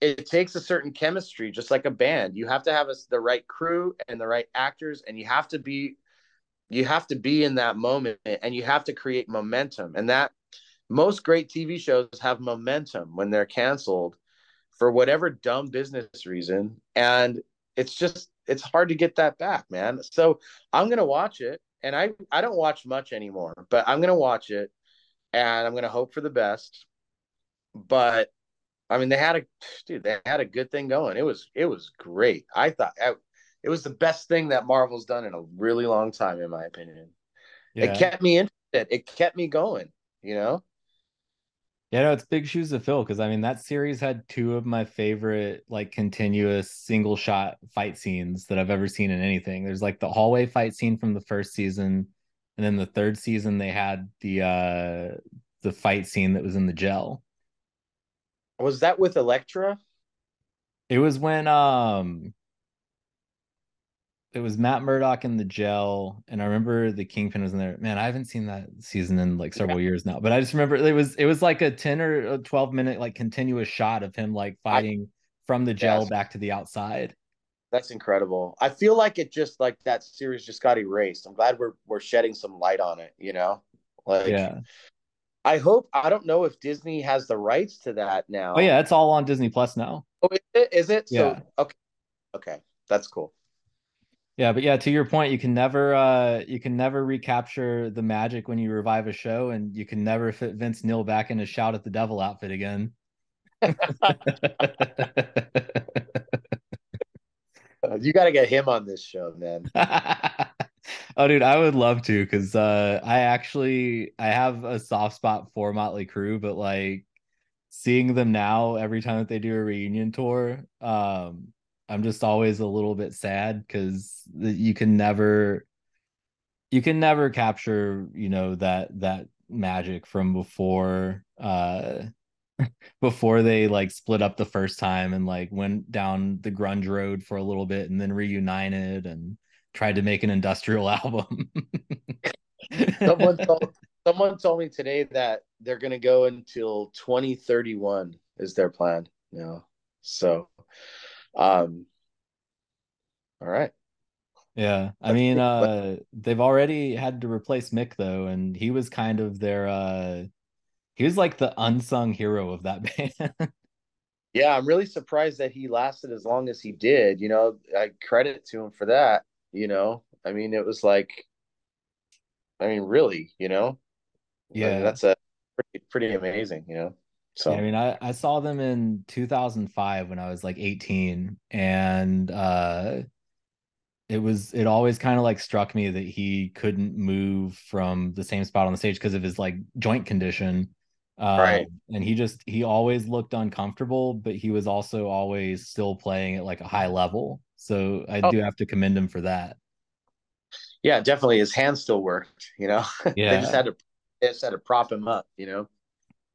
it takes a certain chemistry, just like a band. You have to have a, the right crew and the right actors, and you have to be you have to be in that moment and you have to create momentum. And that most great TV shows have momentum when they're canceled for whatever dumb business reason. And it's just it's hard to get that back, man. So I'm gonna watch it, and I I don't watch much anymore, but I'm gonna watch it, and I'm gonna hope for the best. But I mean, they had a dude, they had a good thing going. It was it was great. I thought it was the best thing that Marvel's done in a really long time, in my opinion. Yeah. It kept me interested. It kept me going. You know. Yeah, no, it's big shoes to fill because I mean that series had two of my favorite like continuous single shot fight scenes that I've ever seen in anything. There's like the hallway fight scene from the first season, and then the third season they had the uh the fight scene that was in the gel. Was that with Elektra? It was when um it was Matt Murdock in the gel, and I remember the Kingpin was in there. Man, I haven't seen that season in like several years now, but I just remember it was it was like a 10 or a 12 minute like continuous shot of him like fighting from the gel Yes. back to the outside. That's incredible. I feel like it just like that series just got erased. I'm glad we're we're shedding some light on it. You know, like yeah. I hope I don't know if Disney has the rights to that oh, now. Oh yeah, it's all on Disney Plus now. Oh, is it? Is it? Yeah. So okay, okay, that's cool. Yeah, but yeah, to your point, you can never uh you can never recapture the magic when you revive a show, and you can never fit Vince Neil back in a shout at the devil outfit again. Uh, you got to get him on this show, man. oh dude, I would love to because uh I actually I have a soft spot for Motley Crue, but like seeing them now every time that they do a reunion tour, um I'm just always a little bit sad because you can never you can never capture, you know, that that magic from before uh before they like split up the first time and like went down the grunge road for a little bit and then reunited and tried to make an industrial album. Someone told someone told me today that they're going to go until 2031 is their plan. You know, so um, all right. yeah, I mean uh they've already had to replace Mick though and he was kind of their uh he was like the unsung hero of that band. Yeah, I'm really surprised that he lasted as long as he did. You know, I credit to him for that. You know, I mean, it was like, I mean, really, you know, I mean, Yeah. that's a pretty, pretty amazing. You know, so Yeah, I mean, I, I saw them in 2005 when I was like 18, and uh, it was it always kind of like struck me that he couldn't move from the same spot on the stage because of his like joint condition. Um, Right. And he just he always looked uncomfortable, but he was also always still playing at like a high level. So I Oh. do have to commend him for that. Yeah, definitely. His hands still worked. You know, yeah. they just had to they just had to prop him up. You know.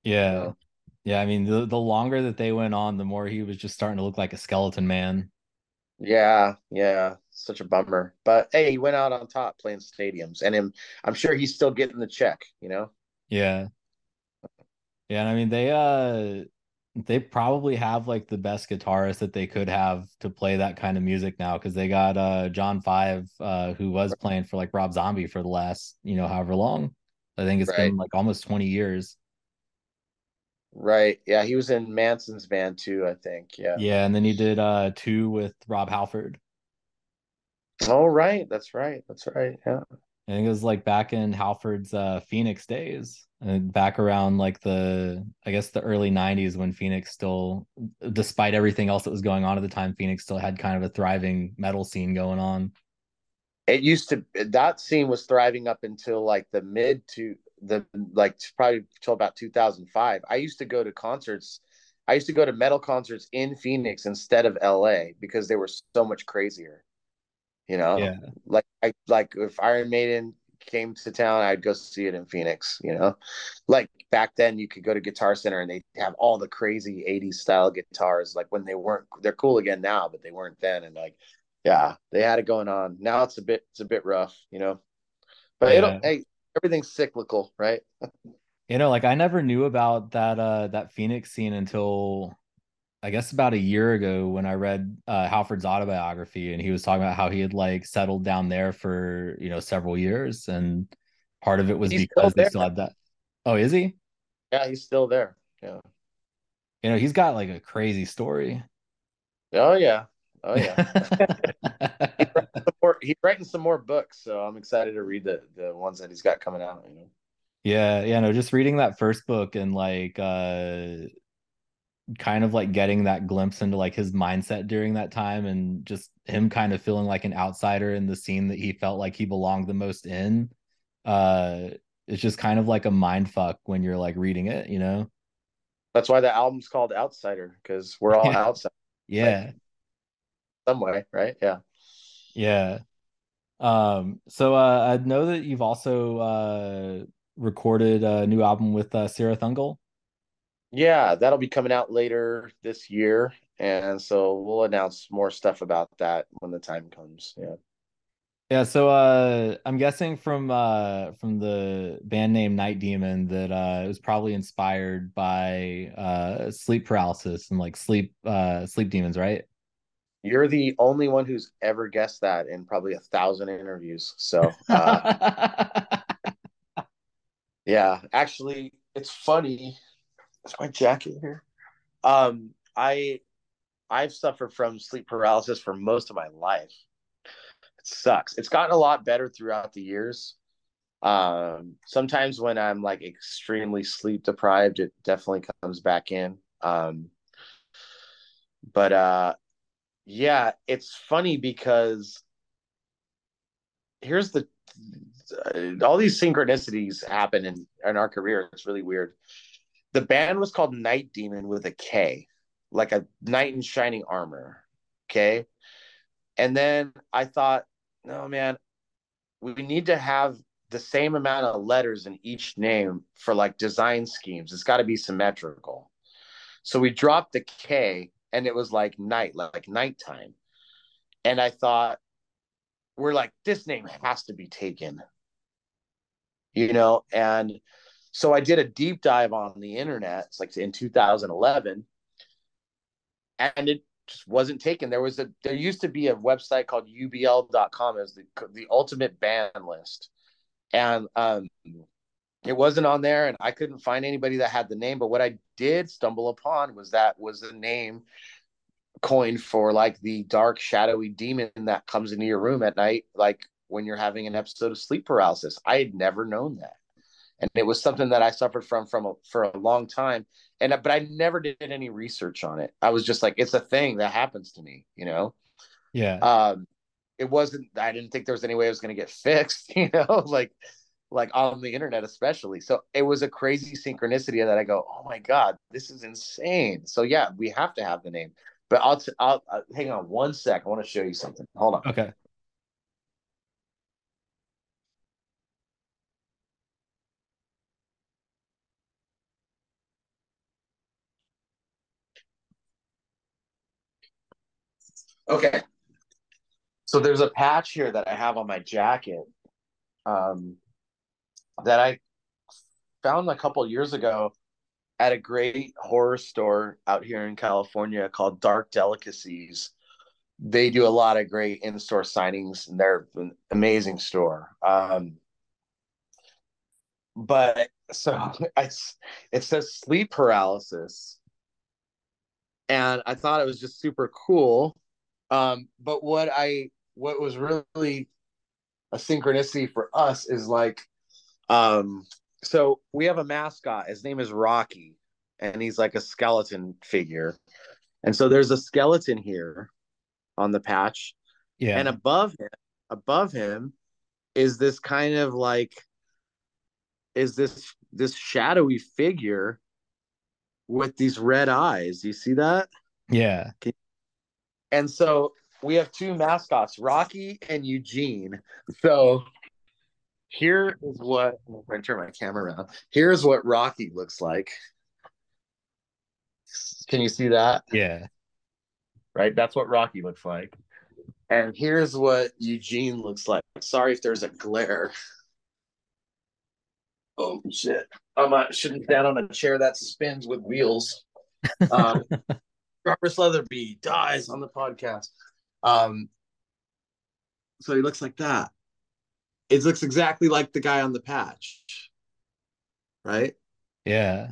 Yeah. So- Yeah. I mean, the, the longer that they went on, the more he was just starting to look like a skeleton man. Yeah, yeah, such a bummer. But hey, he went out on top playing stadiums, and him, I'm sure he's still getting the check. You know. Yeah. Yeah, and I mean they uh they probably have like the best guitarist that they could have to play that kind of music now because they got uh John Five uh who was playing for like Rob Zombie for the last, you know, however long. I think it's Right. been like almost 20 years. Right. Yeah, he was in Manson's band too. I think. Yeah. Yeah, and then he did uh two with Rob Halford. Oh, right. That's right. That's right. Yeah. I think it was like back in Halford's uh Phoenix days. And back around like the I guess the early 90s when Phoenix still despite everything else that was going on at the time, Phoenix still had kind of a thriving metal scene going on. It used to that scene was thriving up until like the mid to the like probably till about 2005. I used to go to concerts. I used to go to metal concerts in Phoenix instead of LA because they were so much crazier. You know, Yeah. like I like if Iron Maiden came to town, I'd go see it in Phoenix. You know, like back then you could go to Guitar Center and they have all the crazy '80s style guitars. Like when they weren't, they're cool again now, but they weren't then. And like, yeah, they had it going on. Now it's a bit, it's a bit rough. You know, but Yeah. it'll. Hey, everything's cyclical, right? You know, like I never knew about that uh that Phoenix scene until I guess about a year ago when I read uh Halford's autobiography and he was talking about how he had like settled down there for, you know, several years and part of it was He's because still they still had that. Oh, is he? Yeah, he's still there. Yeah. You know, he's got like a crazy story. Oh yeah. Oh yeah. More, he's writing some more books, so I'm excited to read the the ones that he's got coming out. You know. Yeah, yeah, no, just reading that first book and like uh kind of like getting that glimpse into like his mindset during that time and just him kind of feeling like an outsider in the scene that he felt like he belonged the most in. Uh it's just kind of like a mind fuck when you're like reading it, you know? That's why the album's called Outsider because we're all Yeah. outside Yeah. Some way, right? Yeah. Yeah. Um, so uh I know that you've also uh recorded a new album with uh Cirith Ungol. Yeah, that'll be coming out later this year, and so we'll announce more stuff about that when the time comes. Yeah. Yeah, so uh I'm guessing from uh from the band name Night Demon that uh it was probably inspired by uh sleep paralysis and like sleep uh sleep demons, right? You're the only one who's ever guessed that in probably a thousand interviews. So, uh, yeah, actually, it's funny. Is my jacket here? Um, I I've suffered from sleep paralysis for most of my life. It sucks. It's gotten a lot better throughout the years. Um, sometimes when I'm like extremely sleep deprived, it definitely comes back in. Um, but uh, yeah, it's funny because here's the uh, all these synchronicities happen in in our career. It's really weird. The band was called Night Demon with a K, like a knight in shining armor. Okay. And then I thought, no, man, we need to have the same amount of letters in each name for like design schemes. It's got to be symmetrical. So we dropped the K and it was like night, like nighttime. And I thought, we're like, this name has to be taken, you know? And so I did a deep dive on the internet. It's like in 2011, and it just wasn't taken. There was a there used to be a website called ubl.com as the the ultimate band list, and um, it wasn't on there, and I couldn't find anybody that had the name. But what I did stumble upon was that was the name coined for like the dark shadowy demon that comes into your room at night, like when you're having an episode of sleep paralysis. I had never known that and it was something that I suffered from from a, for a long time. And but I never did any research on it. I was just like, it's a thing that happens to me, you know. Yeah. Um, it wasn't. I didn't think there was any way it was going to get fixed, you know. like, like on the internet especially. So it was a crazy synchronicity that I go, "Oh my god, this is insane." So yeah, we have to have the name. But I'll t- I'll uh, hang on one sec. I want to show you something. Hold on. Okay. Okay. So there's a patch here that I have on my jacket um, that I found a couple years ago at a great horror store out here in California called Dark Delicacies. They do a lot of great in-store signings and they're an amazing store. Um, but so it's it says sleep paralysis. And I thought it was just super cool. Um, but what I what was really a synchronicity for us is like um so we have a mascot his name is rocky and he's like a skeleton figure and so there's a skeleton here on the patch Yeah. and above him above him is this kind of like is this this shadowy figure with these red eyes you see that yeah. and so we have two mascots, Rocky and Eugene. So here is what I'm going to turn my camera around. Here's what Rocky looks like. Can you see that? Yeah. Right? That's what Rocky looks like. And here's what Eugene looks like. Sorry if there's a glare. Oh shit. I might shouldn't stand on a chair that spins with wheels. Um, Robert Leatherby dies on the podcast. Um, so he looks like that. It looks exactly like the guy on the patch, right? Yeah.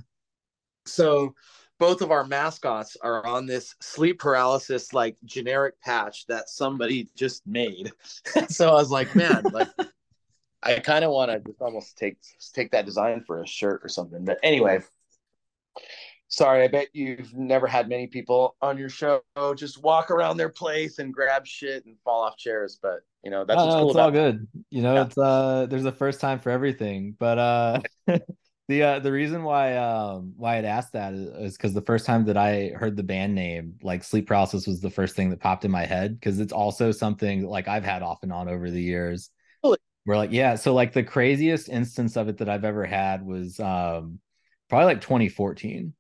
So both of our mascots are on this sleep paralysis like generic patch that somebody just made. so I was like, man, like I kind of want to just almost take take that design for a shirt or something. But anyway, sorry, I bet you've never had many people on your show just walk around their place and grab shit and fall off chairs. But you know, that's No, no, cool it's all about good. You know, Yeah. it's uh there's a first time for everything. But uh the uh the reason why um why I'd asked that is because the first time that I heard the band name, like sleep paralysis was the first thing that popped in my head because it's also something like I've had off and on over the years. Really? Where like, yeah, so like the craziest instance of it that I've ever had was um probably like 2014.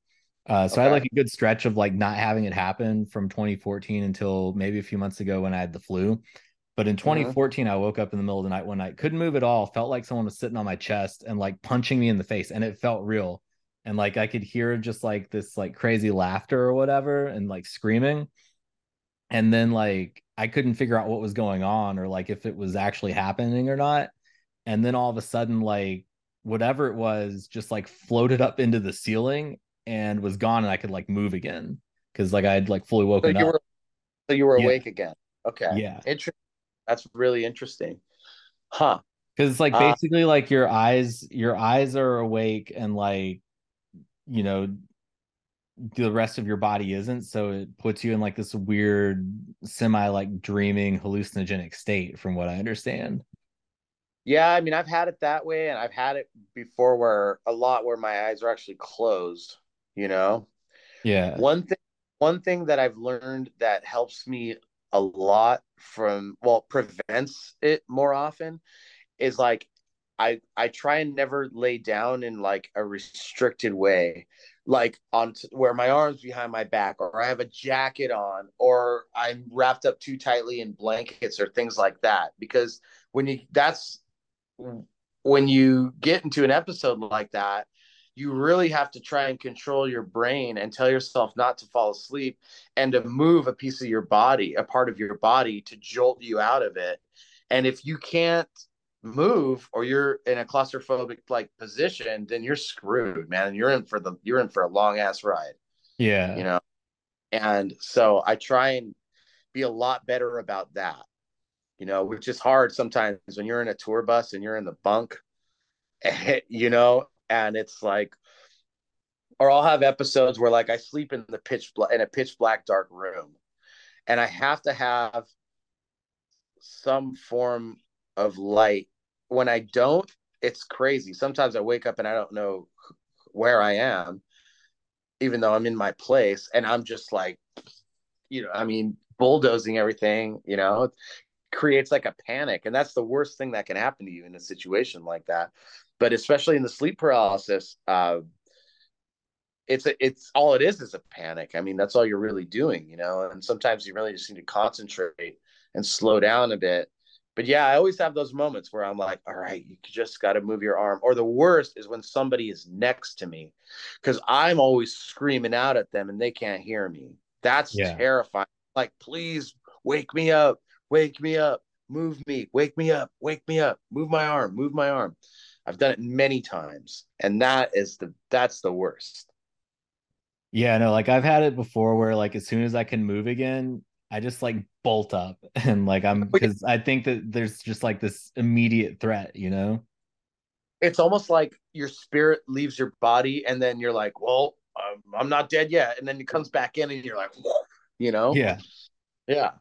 Uh, so I had like a good stretch of like not having it happen from 2014 until maybe a few months ago when I had the flu. But in 2014, I woke up in the middle of the night one night, couldn't move at all, felt like someone was sitting on my chest and like punching me in the face, and it felt real. And like I could hear just like this like crazy laughter or whatever, and like screaming. And then like I couldn't figure out what was going on or like if it was actually happening or not. And then all of a sudden, like whatever it was, just like floated up into the ceiling and was gone, and I could like move again because like I had like fully So woken you up. were so you were Yeah. awake again. Okay. Yeah. Interesting. That's really interesting. Huh. because it's like Uh, basically like your eyes your eyes are awake and like you know the rest of your body isn't so it puts you in like this weird semi like dreaming hallucinogenic state from what i understand Yeah, I mean, I've had it that way, and I've had it before where a lot where my eyes are actually closed. You know, yeah one thing, one thing that I've learned that helps me a lot from well prevents it more often is like I I try and never lay down in like a restricted way, like on t- where my arms behind my back, or I have a jacket on, or I'm wrapped up too tightly in blankets or things like that. Because when you that's when you get into an episode like that, you really have to try and control your brain and tell yourself not to fall asleep and to move a piece of your body, a part of your body to jolt you out of it. And if you can't move or you're in a claustrophobic like position, then you're screwed, man. You're in for the you're in for a long ass ride, yeah you know. And so I try and be a lot better about that, you know, which is hard sometimes when you're in a tour bus and you're in the bunk, you know, and it's like, or I'll have episodes where like I sleep in the pitch bla- in a pitch black dark room, and I have to have some form of light. When I don't, it's crazy. Sometimes I wake up and I don't know where I am, even though I'm in my place, and I'm just like, you know, I mean, bulldozing everything. You know, creates like a panic, and that's the worst thing that can happen to you in a situation like that. But especially in the sleep paralysis, uh, it's a, it's all it is is a panic. I mean, that's all you're really doing, you know. And sometimes you really just need to concentrate and slow down a bit. But yeah, I always have those moments where I'm like, all right, you just got to move your arm. Or the worst is when somebody is next to me because I'm always screaming out at them and they can't hear me. That's Yeah. terrifying. Like, please wake me up, wake me up, move me, wake me up, wake me up, move my arm, move my arm. I've done it many times, and that is the that's the worst. Yeah, no, like I've had it before where like as soon as I can move again, I just like bolt up and like I'm because I think that there's just like this immediate threat, you know? It's almost like your spirit leaves your body, and then you're like, "Well, um, I'm not dead yet," and then it comes back in, and you're like, you know, Yeah. yeah.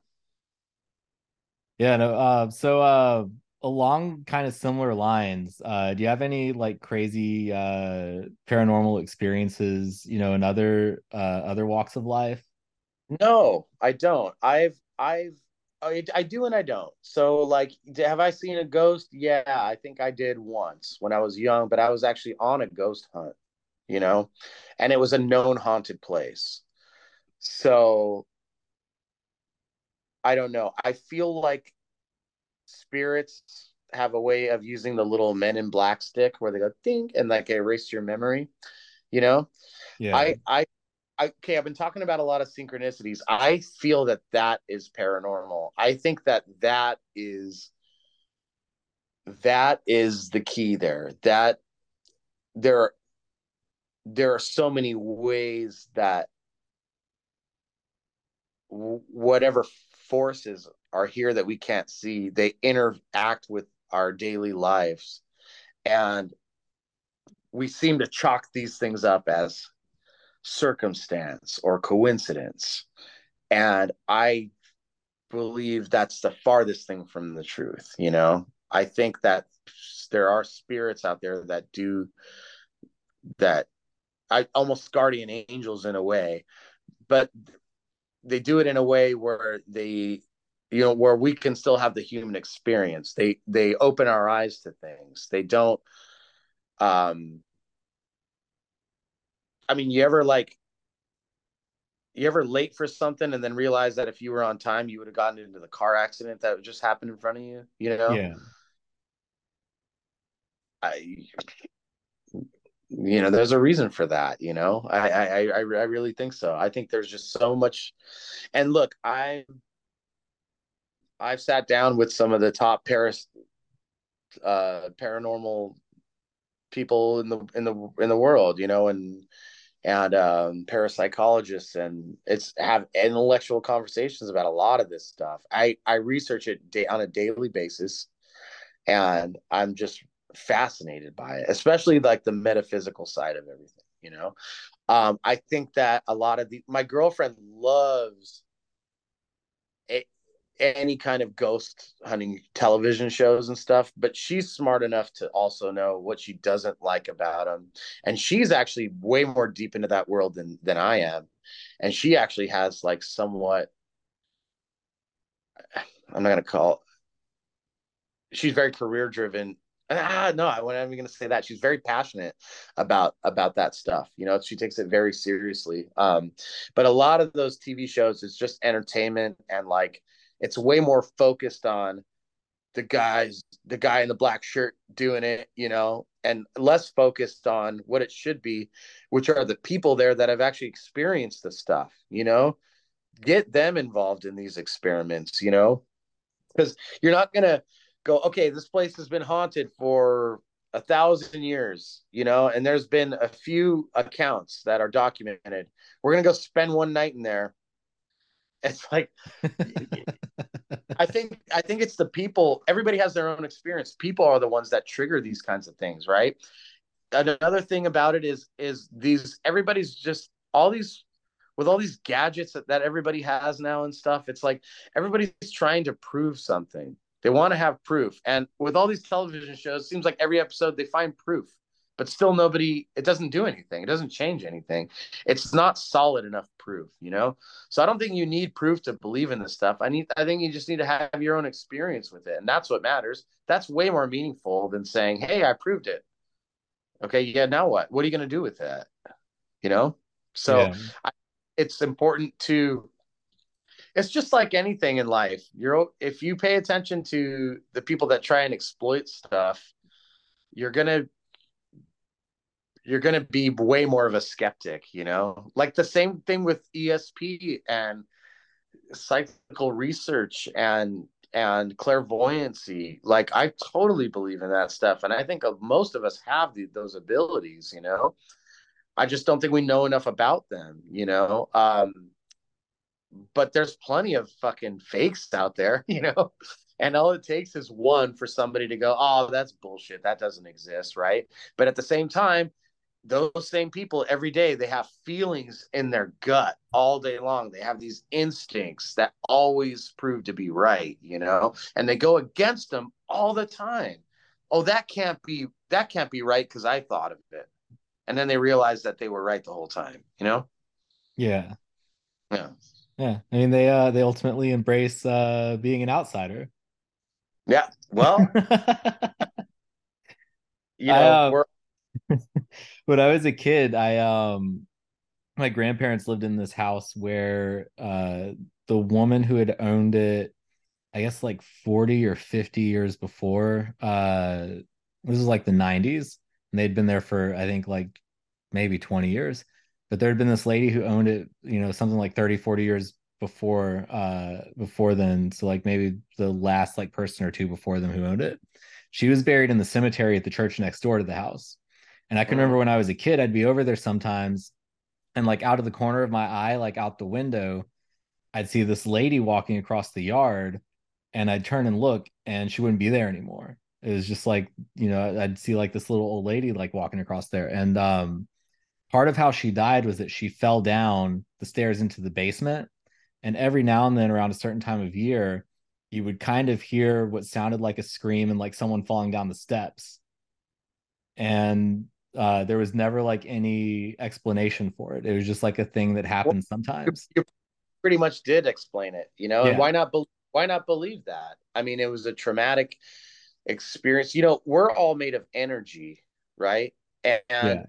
Yeah, no, uh so uh along kind of similar lines, uh do you have any like crazy uh paranormal experiences, you know, in other uh other walks of life? No, I don't. I've I've I, I do and I don't. So like have I seen a ghost? Yeah, I think I did once when I was young, but I was actually on a ghost hunt, you know, and it was a known haunted place. So I don't know. I feel like spirits have a way of using the little men in black stick where they go ding and like erase your memory, you know? Yeah. I, I, I, okay, I've been talking about a lot of synchronicities. I feel that that is paranormal. I think that that is that is the key there. That there there are so many ways that whatever forces are here that we can't see, they interact with our daily lives, and we seem to chalk these things up as circumstance or coincidence. And I believe that's the farthest thing from the truth. You know, I think that there are spirits out there that do that. I almost guardian angels in a way, but they do it in a way where they, you know, where we can still have the human experience. They they open our eyes to things. They don't. Um, I mean, you ever like you ever late for something and then realize that if you were on time, you would have gotten into the car accident that just happened in front of you? You know, Yeah. I, you know, there's a reason for that. You know, I, I, I, I really think so. I think there's just so much. And look, I, I've sat down with some of the top Paris, uh, paranormal people in the in the in the world. You know, and and um, parapsychologists, and it's have intellectual conversations about a lot of this stuff. I I research it day, on a daily basis, and I'm just fascinated by it, especially like the metaphysical side of everything. You know, um, I think that a lot of the my girlfriend loves any kind of ghost hunting television shows and stuff, but she's smart enough to also know what she doesn't like about them. And she's actually way more deep into that world than than I am. And she actually has like somewhat I'm not gonna call she's very career driven. Ah, no, I wasn't even gonna say that. She's very passionate about about that stuff. You know, she takes it very seriously. Um, but a lot of those TV shows is just entertainment and like it's way more focused on the guys the guy in the black shirt doing it you know and less focused on what it should be which are the people there that have actually experienced the stuff you know? Get them involved in these experiments you know? Because you're not gonna go okay this place has been haunted for a thousand years you know? And there's been a few accounts that are documented. We're gonna go spend one night in there it's like I think I think it's the people. Everybody has their own experience. People are the ones that trigger these kinds of things, right? Another thing about it is is these everybody's just all these with all these gadgets that, that everybody has now and stuff. It's like everybody's trying to prove something. They want to have proof. And with all these television shows, it seems like every episode they find proof, but still nobody, it doesn't do anything. It doesn't change anything. It's not solid enough proof, you know? So I don't think you need proof to believe in this stuff. I need, I think you just need to have your own experience with it. And that's what matters. That's way more meaningful than saying, hey, I proved it. Okay. Yeah. Now what? What are you going to do with that? You know? So Yeah. I, it's important to it's just like anything in life you're if you pay attention to the people that try and exploit stuff you're gonna you're gonna be way more of a skeptic you know like the same thing with esp and psychical research and and clairvoyancy like i totally believe in that stuff and i think most of us have the, those abilities you know i just don't think we know enough about them you know um but there's plenty of fucking fakes out there, you know. And all it takes is one for somebody to go, "Oh, that's bullshit. That doesn't exist." Right? But at the same time, those same people every day they have feelings in their gut all day long. They have these instincts that always prove to be right, you know, and they go against them all the time. Oh, that can't be that can't be right because I thought of it. And then they realize that they were right the whole time, you know? Yeah. Yeah. Yeah. I mean they uh they ultimately embrace uh being an outsider. Yeah. Well, you know, I, uh, we're when I was a kid, I um my grandparents lived in this house where uh the woman who had owned it, I guess like 40 or 50 years before, uh this was like the 90s, and they'd been there for I think like maybe 20 years. But there had been this lady who owned it, you know, something like 30, 40 years before uh before then. So like maybe the last like person or two before them who owned it. She was buried in the cemetery at the church next door to the house. And I can remember when I was a kid, I'd be over there sometimes, and like out of the corner of my eye, like out the window, I'd see this lady walking across the yard, and I'd turn and look, and she wouldn't be there anymore. It was just like, you know, I'd see like this little old lady like walking across there. And um part of how she died was that she fell down the stairs into the basement. And every now and then around a certain time of year, you would kind of hear what sounded like a scream and like someone falling down the steps. And uh, there was never like any explanation for it. It was just like a thing that happened sometimes. you pretty much did explain it, you know. Yeah. And why not? Be- why not believe that? I mean, it was a traumatic experience. You know, we're all made of energy, right? And, Yeah.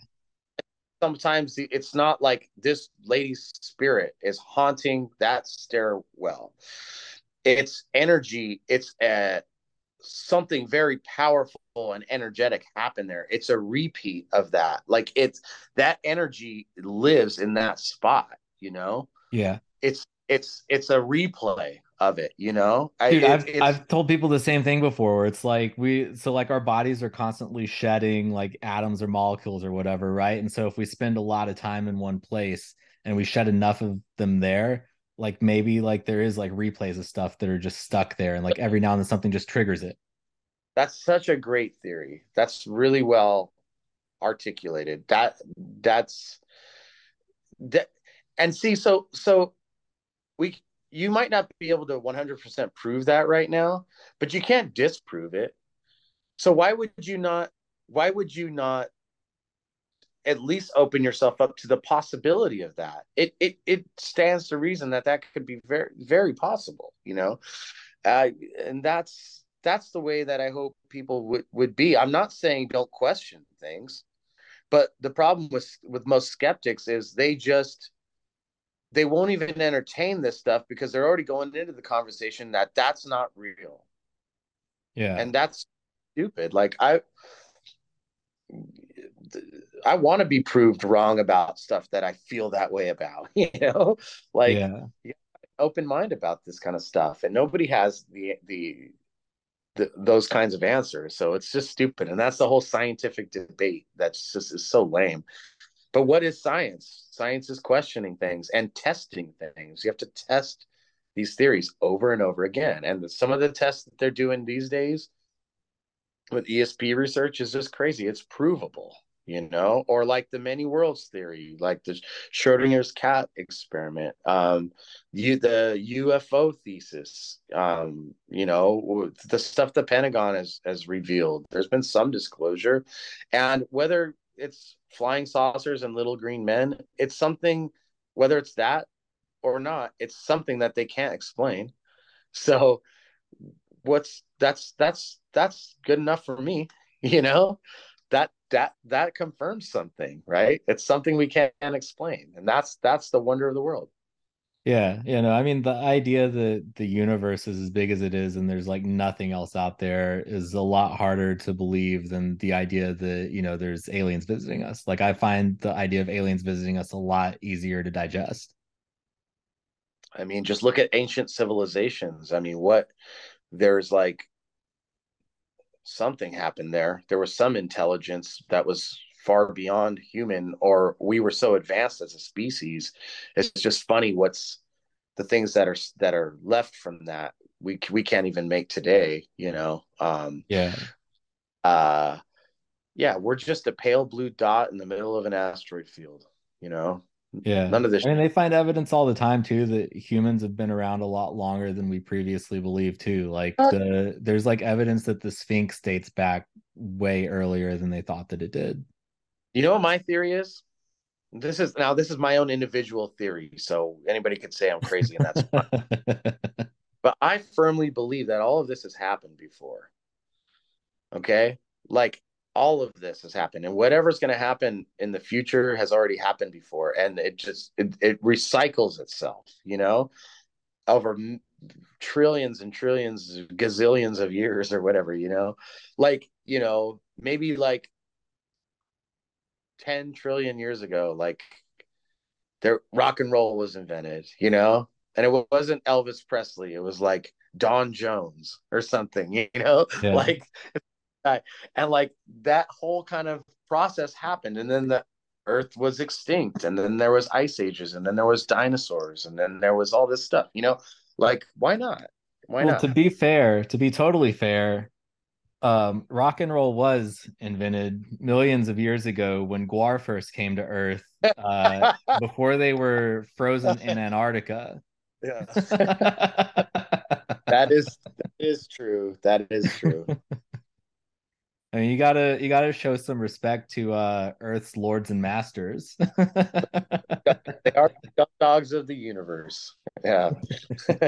sometimes it's not like this lady's spirit is haunting that stairwell. It's energy. It's uh, something very powerful and energetic happen there. It's a repeat of that. Like it's that energy lives in that spot. You know, Yeah. it's it's it's a replay of it. You know, I- Dude, it- I've it's- I've told people the same thing before where it's like we so like our bodies are constantly shedding like atoms or molecules or whatever, right? And so if we spend a lot of time in one place and we shed enough of them there, like maybe like there is like replays of stuff that are just stuck there and like every now and then something just triggers it. That's such a great theory. That's really well articulated. That that's that and see so so we you might not be able to 100% prove that right now, but you can't disprove it. So why would you not why would you not at least open yourself up to the possibility of that? It it it stands to reason that that could be very very possible, you know. Uh, and that's that's the way that I hope people would would be. I'm not saying don't question things, but the problem with with most skeptics is they just they won't even entertain this stuff because they're already going into the conversation that that's not real Yeah. and that's stupid. Like I I want to be proved wrong about stuff that I feel that way about, you know? Like yeah. open mind about this kind of stuff and nobody has the the the, those kinds of answers so it's just stupid and that's the whole scientific debate that's just is so lame. But what is science? Science is questioning things and testing things. You have to test these theories over and over again and some of the tests that they're doing these days with esp research is just crazy. It's provable you know, or like the many worlds theory, like the Schrodinger's cat experiment, um, you the UFO thesis, um, you know, the stuff the Pentagon has has revealed. There's been some disclosure, and whether it's flying saucers and little green men, it's something. Whether it's that or not, it's something that they can't explain. So, what's that's that's that's good enough for me, you know that that confirms something right? It's something we can't explain and that's that's the wonder of the world. Yeah you know i mean the idea that the universe is as big as it is and there's like nothing else out there is a lot harder to believe than the idea that you know there's aliens visiting us. Like i find the idea of aliens visiting us a lot easier to digest. I mean just look at ancient civilizations. I mean what there's like something happened there. There was some intelligence that was far beyond human, or we were so advanced as a species. It's just funny what's the things that are that are left from that we we can't even make today. You know. Um, yeah. Uh, yeah, we're just a pale blue dot in the middle of an asteroid field. You know, yeah. None of this. I mean, they find evidence all the time too that humans have been around a lot longer than we previously believed too. Like uh, the there's like evidence that the Sphinx dates back way earlier than they thought that it did. You know what my theory is? This is now this is my own individual theory, so anybody could say I'm crazy, and that's fine. but I firmly believe that all of this has happened before. Okay, like all of this has happened and whatever's going to happen in the future has already happened before and it just it, it recycles itself you know? Over trillions and trillions gazillions of years or whatever you know? Like you know maybe like 10 trillion years ago like there rock and roll was invented you know? And it wasn't elvis presley it was like don jones or something you know? Yeah. like and like that whole kind of process happened. And then the earth was extinct. And then there was ice ages. And then there was dinosaurs. And then there was all this stuff you know? Like why not? Why well, not? to be fair to be totally fair um, rock and roll was invented millions of years ago when GWAR first came to Earth, uh, before they were frozen in Antarctica. Yeah, that is that is true. That is true. I mean, you gotta you gotta show some respect to uh, Earth's lords and masters. they are the dogs of the universe. Yeah.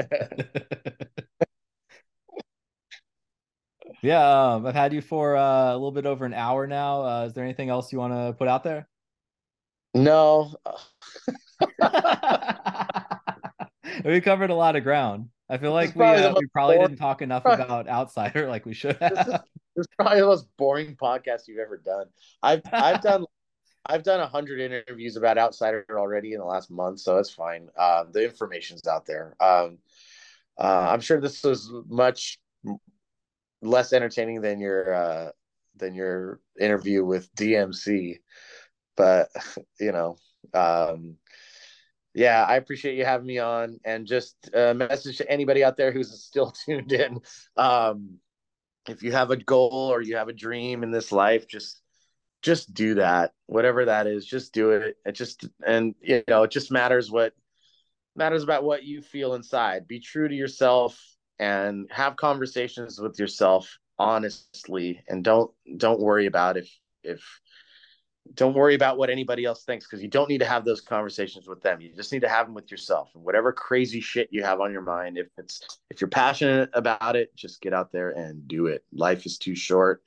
yeah, um, I've had you for uh, a little bit over an hour now. Uh, is there anything else you want to put out there? No. we covered a lot of ground. I feel like we uh, we probably boring. didn't talk enough about Outsider like we should have. This is probably the most boring podcast you've ever done. I've I've done I've done a hundred interviews about Outsider already in the last month, so it's fine. Um, the information's out there. Um, uh, I'm sure this was much less entertaining than your uh, than your interview with DMC, but you know, um, yeah, I appreciate you having me on, and just a message to anybody out there who's still tuned in. Um, if you have a goal or you have a dream in this life just just do that. Whatever that is just do it. It just and you know it just matters what matters about what you feel inside. Be true to yourself and have conversations with yourself honestly and don't don't worry about if if don't worry about what anybody else thinks because you don't need to have those conversations with them. You just need to have them with yourself and whatever crazy shit you have on your mind. If it's if you're passionate about it, just get out there and do it. Life is too short,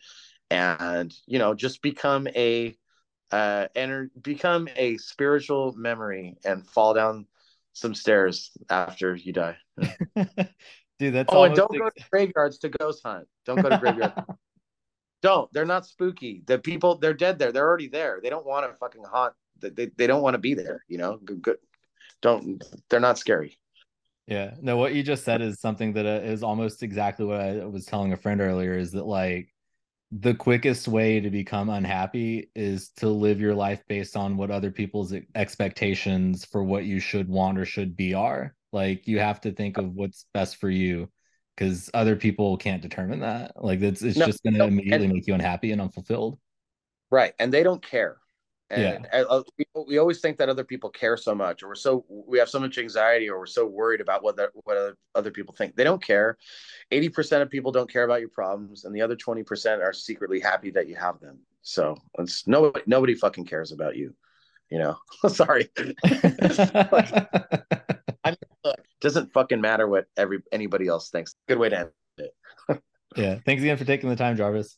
and you know, just become a uh enter become a spiritual memory and fall down some stairs after you die. Dude, that's oh, and don't ex- go to graveyards to ghost hunt. Don't go to graveyards. don't. They're not spooky. The people, they're dead there. They're already there. They don't want to fucking haunt. They, they don't want to be there. You know, good, good. Don't. They're not scary. Yeah. No, what you just said is something that uh, almost exactly what I was telling a friend earlier. Is that like the quickest way to become unhappy is to live your life based on what other people's expectations for what you should want or should be are. Like you have to think of what's best for you because other people can't determine that. Like it's it's no, just going to no, immediately and, make you unhappy and unfulfilled. Right. And they don't care. And Yeah. uh, we, we always think that other people care so much, or we're so we have so much anxiety, or we're so worried about what the, what other, other people think. They don't care. Eighty percent of people don't care about your problems, and the other twenty percent are secretly happy that you have them. So it's nobody nobody fucking cares about you. You know. Sorry. doesn't fucking matter what every anybody else thinks. Good way to end it. yeah. Thanks again for taking the time, Jarvis.